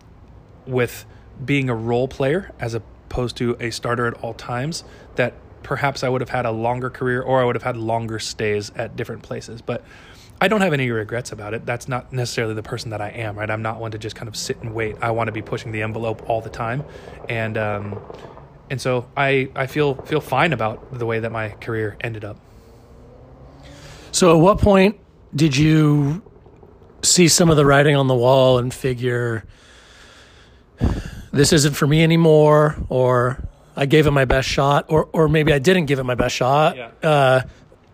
with being a role player as opposed to a starter at all times, that perhaps I would have had a longer career or I would have had longer stays at different places. But I don't have any regrets about it. That's not necessarily the person that I am, right? I'm not one to just kind of sit and wait. I want to be pushing the envelope all the time, and um, and so I I feel feel fine about the way that my career ended up. So, at what point did you see some of the writing on the wall and figure this isn't for me anymore, or I gave it my best shot, or or maybe I didn't give it my best shot, Yeah. uh,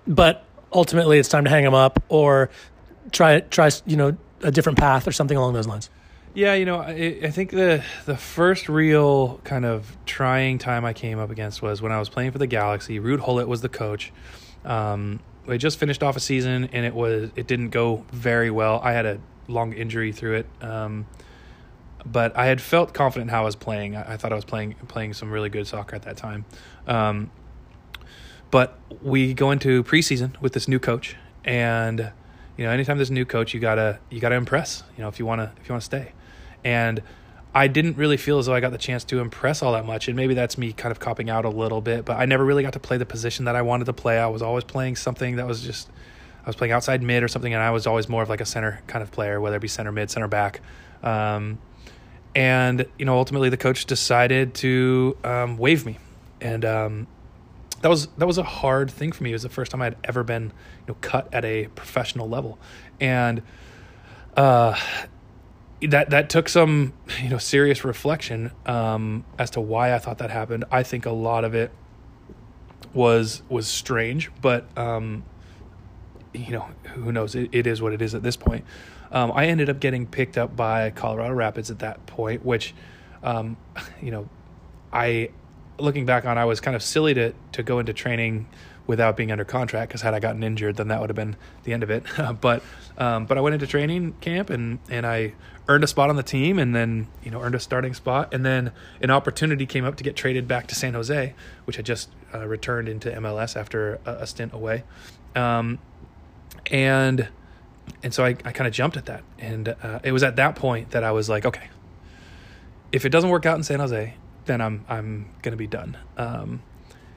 but ultimately it's time to hang them up, or try try you know a different path or something along those lines. Yeah, you know, I, I think the the first real kind of trying time I came up against was when I was playing for the Galaxy. Ruud Gullit was the coach. Um, we just finished off a season, and it was it didn't go very well. I had a long injury through it, um, but I had felt confident how I was playing. I, I thought I was playing playing some really good soccer at that time. Um, but we go into preseason with this new coach, and you know, anytime there's a new coach, you gotta you gotta impress. You know, if you wanna if you wanna stay, and I didn't really feel as though I got the chance to impress all that much, and maybe that's me kind of copping out a little bit. But I never really got to play the position that I wanted to play. I was always playing something that was just I was playing outside mid or something, and I was always more of like a center kind of player, whether it be center mid, center back. Um, and you know, ultimately, the coach decided to um, waive me, and um, that was that was a hard thing for me. It was the first time I'd ever been you know cut at a professional level, and uh, that that took some you know serious reflection um, as to why I thought that happened. I think a lot of it was was strange, but um, you know who knows? It, it is what it is at this point. Um, I ended up getting picked up by Colorado Rapids at that point, which um, you know I looking back on, I was kind of silly to to go into training without being under contract because had I gotten injured, then that would have been the end of it. but um, but I went into training camp and and I earned a spot on the team, and then you know earned a starting spot, and then an opportunity came up to get traded back to San Jose, which I just uh, returned into MLS after a, a stint away, um, and and so I, I kind of jumped at that, and uh, it was at that point that I was like, okay, if it doesn't work out in San Jose, then I'm I'm gonna be done. Um,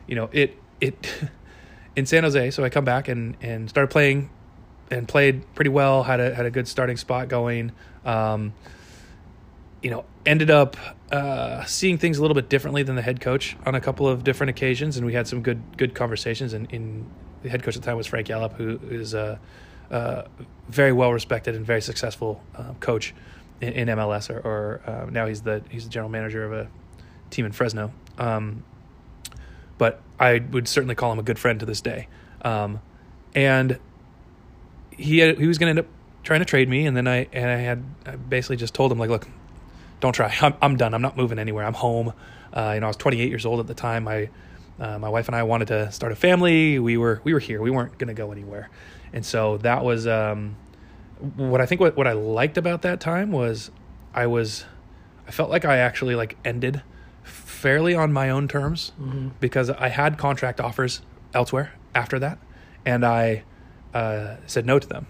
you know, it it in San Jose. So I come back and and started playing, and played pretty well. Had a had a good starting spot going. Um, you know, ended up uh, seeing things a little bit differently than the head coach on a couple of different occasions, and we had some good good conversations. And in the head coach at the time was Frank Yallop, who is a, very well respected and very successful uh, coach in, in, MLS, or, or uh, now he's the he's the general manager of a team in Fresno. Um, but I would certainly call him a good friend to this day. Um, and he had, he was going to end up trying to trade me, and then I and I had I basically just told him like, look, don't try. I'm I'm done. I'm not moving anywhere. I'm home. Uh, you know, I was 28 years old at the time. My uh, my wife and I wanted to start a family. We were we were here. We weren't going to go anywhere, and so that was um, what I think. What what I liked about that time was I was I felt like I actually like ended fairly on my own terms mm-hmm. because I had contract offers elsewhere after that, and I uh, said no to them.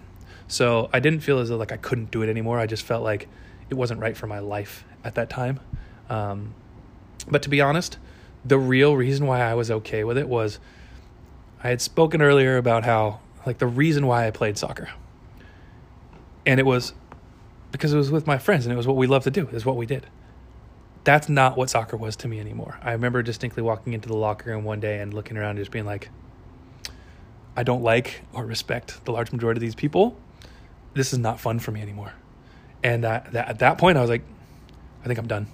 So I didn't feel as though like I couldn't do it anymore. I just felt like it wasn't right for my life at that time. Um, but to be honest, the real reason why I was okay with it was I had spoken earlier about how like the reason why I played soccer, and it was because it was with my friends and it was what we loved to do. Is what we did that's not what soccer was to me anymore. I remember distinctly walking into the locker room one day and looking around and just being like, I don't like or respect the large majority of these people. This is not fun for me anymore. And uh, that, at that point, I was like, I think I'm done.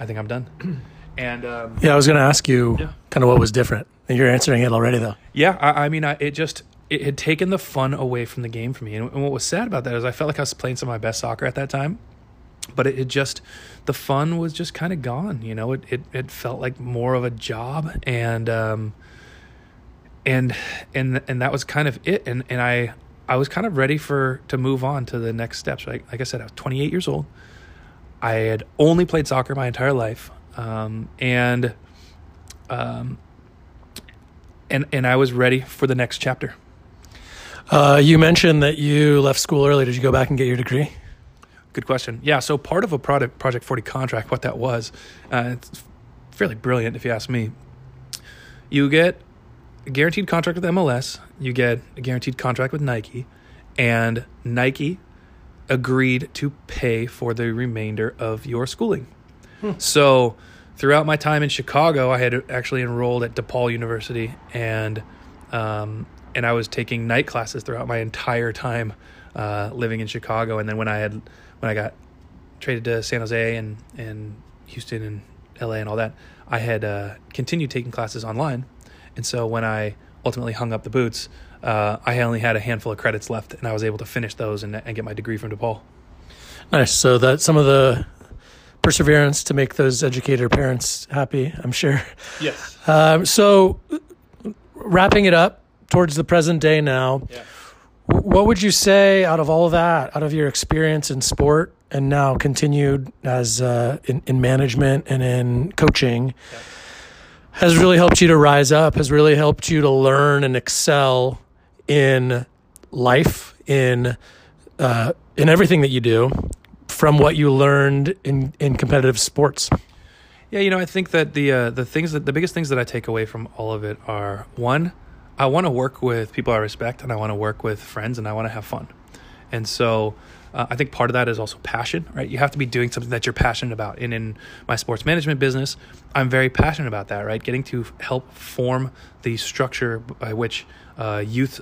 I think I'm done. and um, yeah, I was going to ask you yeah. kind of what was different. And you're answering it already, though. Yeah, I, I mean, I, it just it had taken the fun away from the game for me. And, and what was sad about that is I felt like I was playing some of my best soccer at that time but it, it just the fun was just kind of gone you know? It, it it felt like more of a job and um and and and that was kind of it. And and i i was kind of ready for to move on to the next steps. Right like i said i was 28 years old. I had only played soccer my entire life um and um and and i was ready for the next chapter. Uh, you mentioned that you left school early. Did you go back and get your degree? Good question. Yeah, so part of a product Project 40 contract, what that was, uh, it's fairly brilliant if you ask me. You get a guaranteed contract with MLS, you get a guaranteed contract with Nike, and Nike agreed to pay for the remainder of your schooling. Hmm. So, throughout my time in Chicago, I had actually enrolled at DePaul University, and um, and I was taking night classes throughout my entire time uh, living in Chicago. And then when I had when I got traded to San Jose and and Houston and LA and all that, I had uh, continued taking classes online, and so when I ultimately hung up the boots, uh, I only had a handful of credits left, and I was able to finish those and, and get my degree from DePaul. Nice. So that some of the perseverance to make those educator parents happy, I'm sure. Yes. Um, so wrapping it up towards the present day now. Yeah what would you say out of all of that, out of your experience in sport and now continued as uh, in, in management and in coaching, yeah. has really helped you to rise up, has really helped you to learn and excel in life, in uh, in everything that you do, from what you learned in in competitive sports? Yeah, you know, I think that the uh, the things that the biggest things that I take away from all of it are one I want to work with people I respect and I want to work with friends and I want to have fun. And so uh, I think part of that is also passion, right? You have to be doing something that you're passionate about. And in my sports management business, I'm very passionate about that, right? Getting to help form the structure by which uh, youth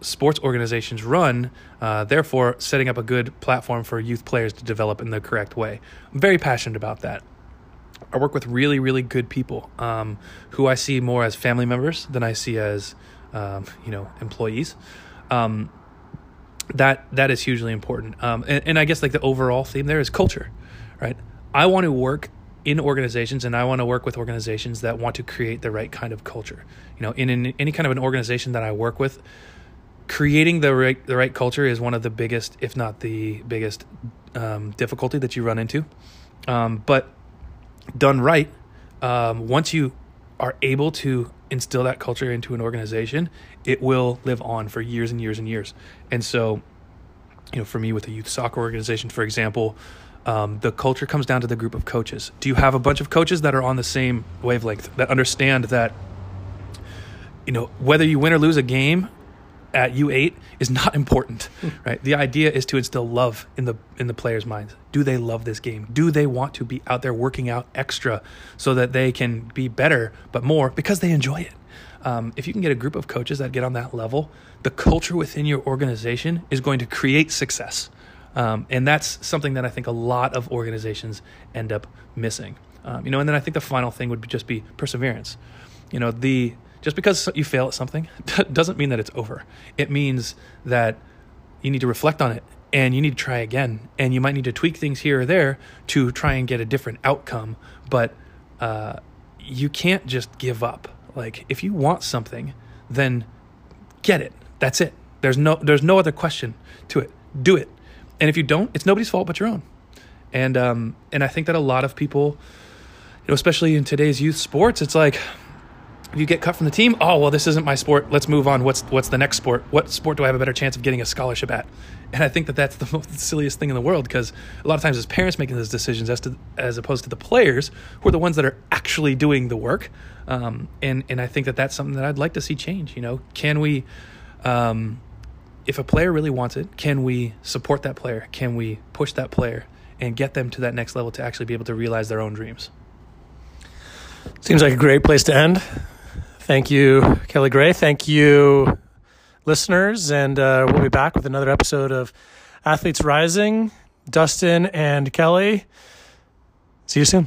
sports organizations run, uh, therefore, setting up a good platform for youth players to develop in the correct way. I'm very passionate about that. I work with really, really good people um, who I see more as family members than I see as um, you know employees. Um, that that is hugely important. Um, and, and, i guess like the overall theme there is culture right? I want to work in organizations and i want to work with organizations that want to create the right kind of culture. You know in, in any kind of an organization that i work with creating the right the right culture is one of the biggest if not the biggest um, difficulty that you run into. Um, but done right um, once you are able to instill that culture into an organization, it will live on for years and years and years. And so, you know, for me with a youth soccer organization, for example, um, the culture comes down to the group of coaches. Do you have a bunch of coaches that are on the same wavelength that understand that, you know, whether you win or lose a game at U8 is not important, right? The idea is to instill love in the in the players' minds. Do they love this game? Do they want to be out there working out extra so that they can be better, but more because they enjoy it? Um, if you can get a group of coaches that get on that level, the culture within your organization is going to create success. Um, and that's something that I think a lot of organizations end up missing. Um, you know, and then I think the final thing would just be perseverance. You know, the just because you fail at something doesn't mean that it's over. It means that you need to reflect on it and you need to try again. And you might need to tweak things here or there to try and get a different outcome. But uh, you can't just give up. Like if you want something, then get it. That's it. There's no there's no other question to it. Do it. And if you don't, it's nobody's fault but your own. And um, and I think that a lot of people, you know, especially in today's youth sports, it's like if you get cut from the team, oh well, this isn't my sport. Let's move on. What's what's the next sport? What sport do I have a better chance of getting a scholarship at? And I think that that's the most silliest thing in the world because a lot of times it's parents making those decisions as to as opposed to the players who are the ones that are actually doing the work. Um, and and I think that that's something that I'd like to see change. You know, can we? Um, if a player really wants it, can we support that player? Can we push that player and get them to that next level to actually be able to realize their own dreams? Seems like a great place to end. Thank you, Kelly Gray. Thank you, listeners. And uh, we'll be back with another episode of Athletes Rising. Dustin and Kelly. See you soon.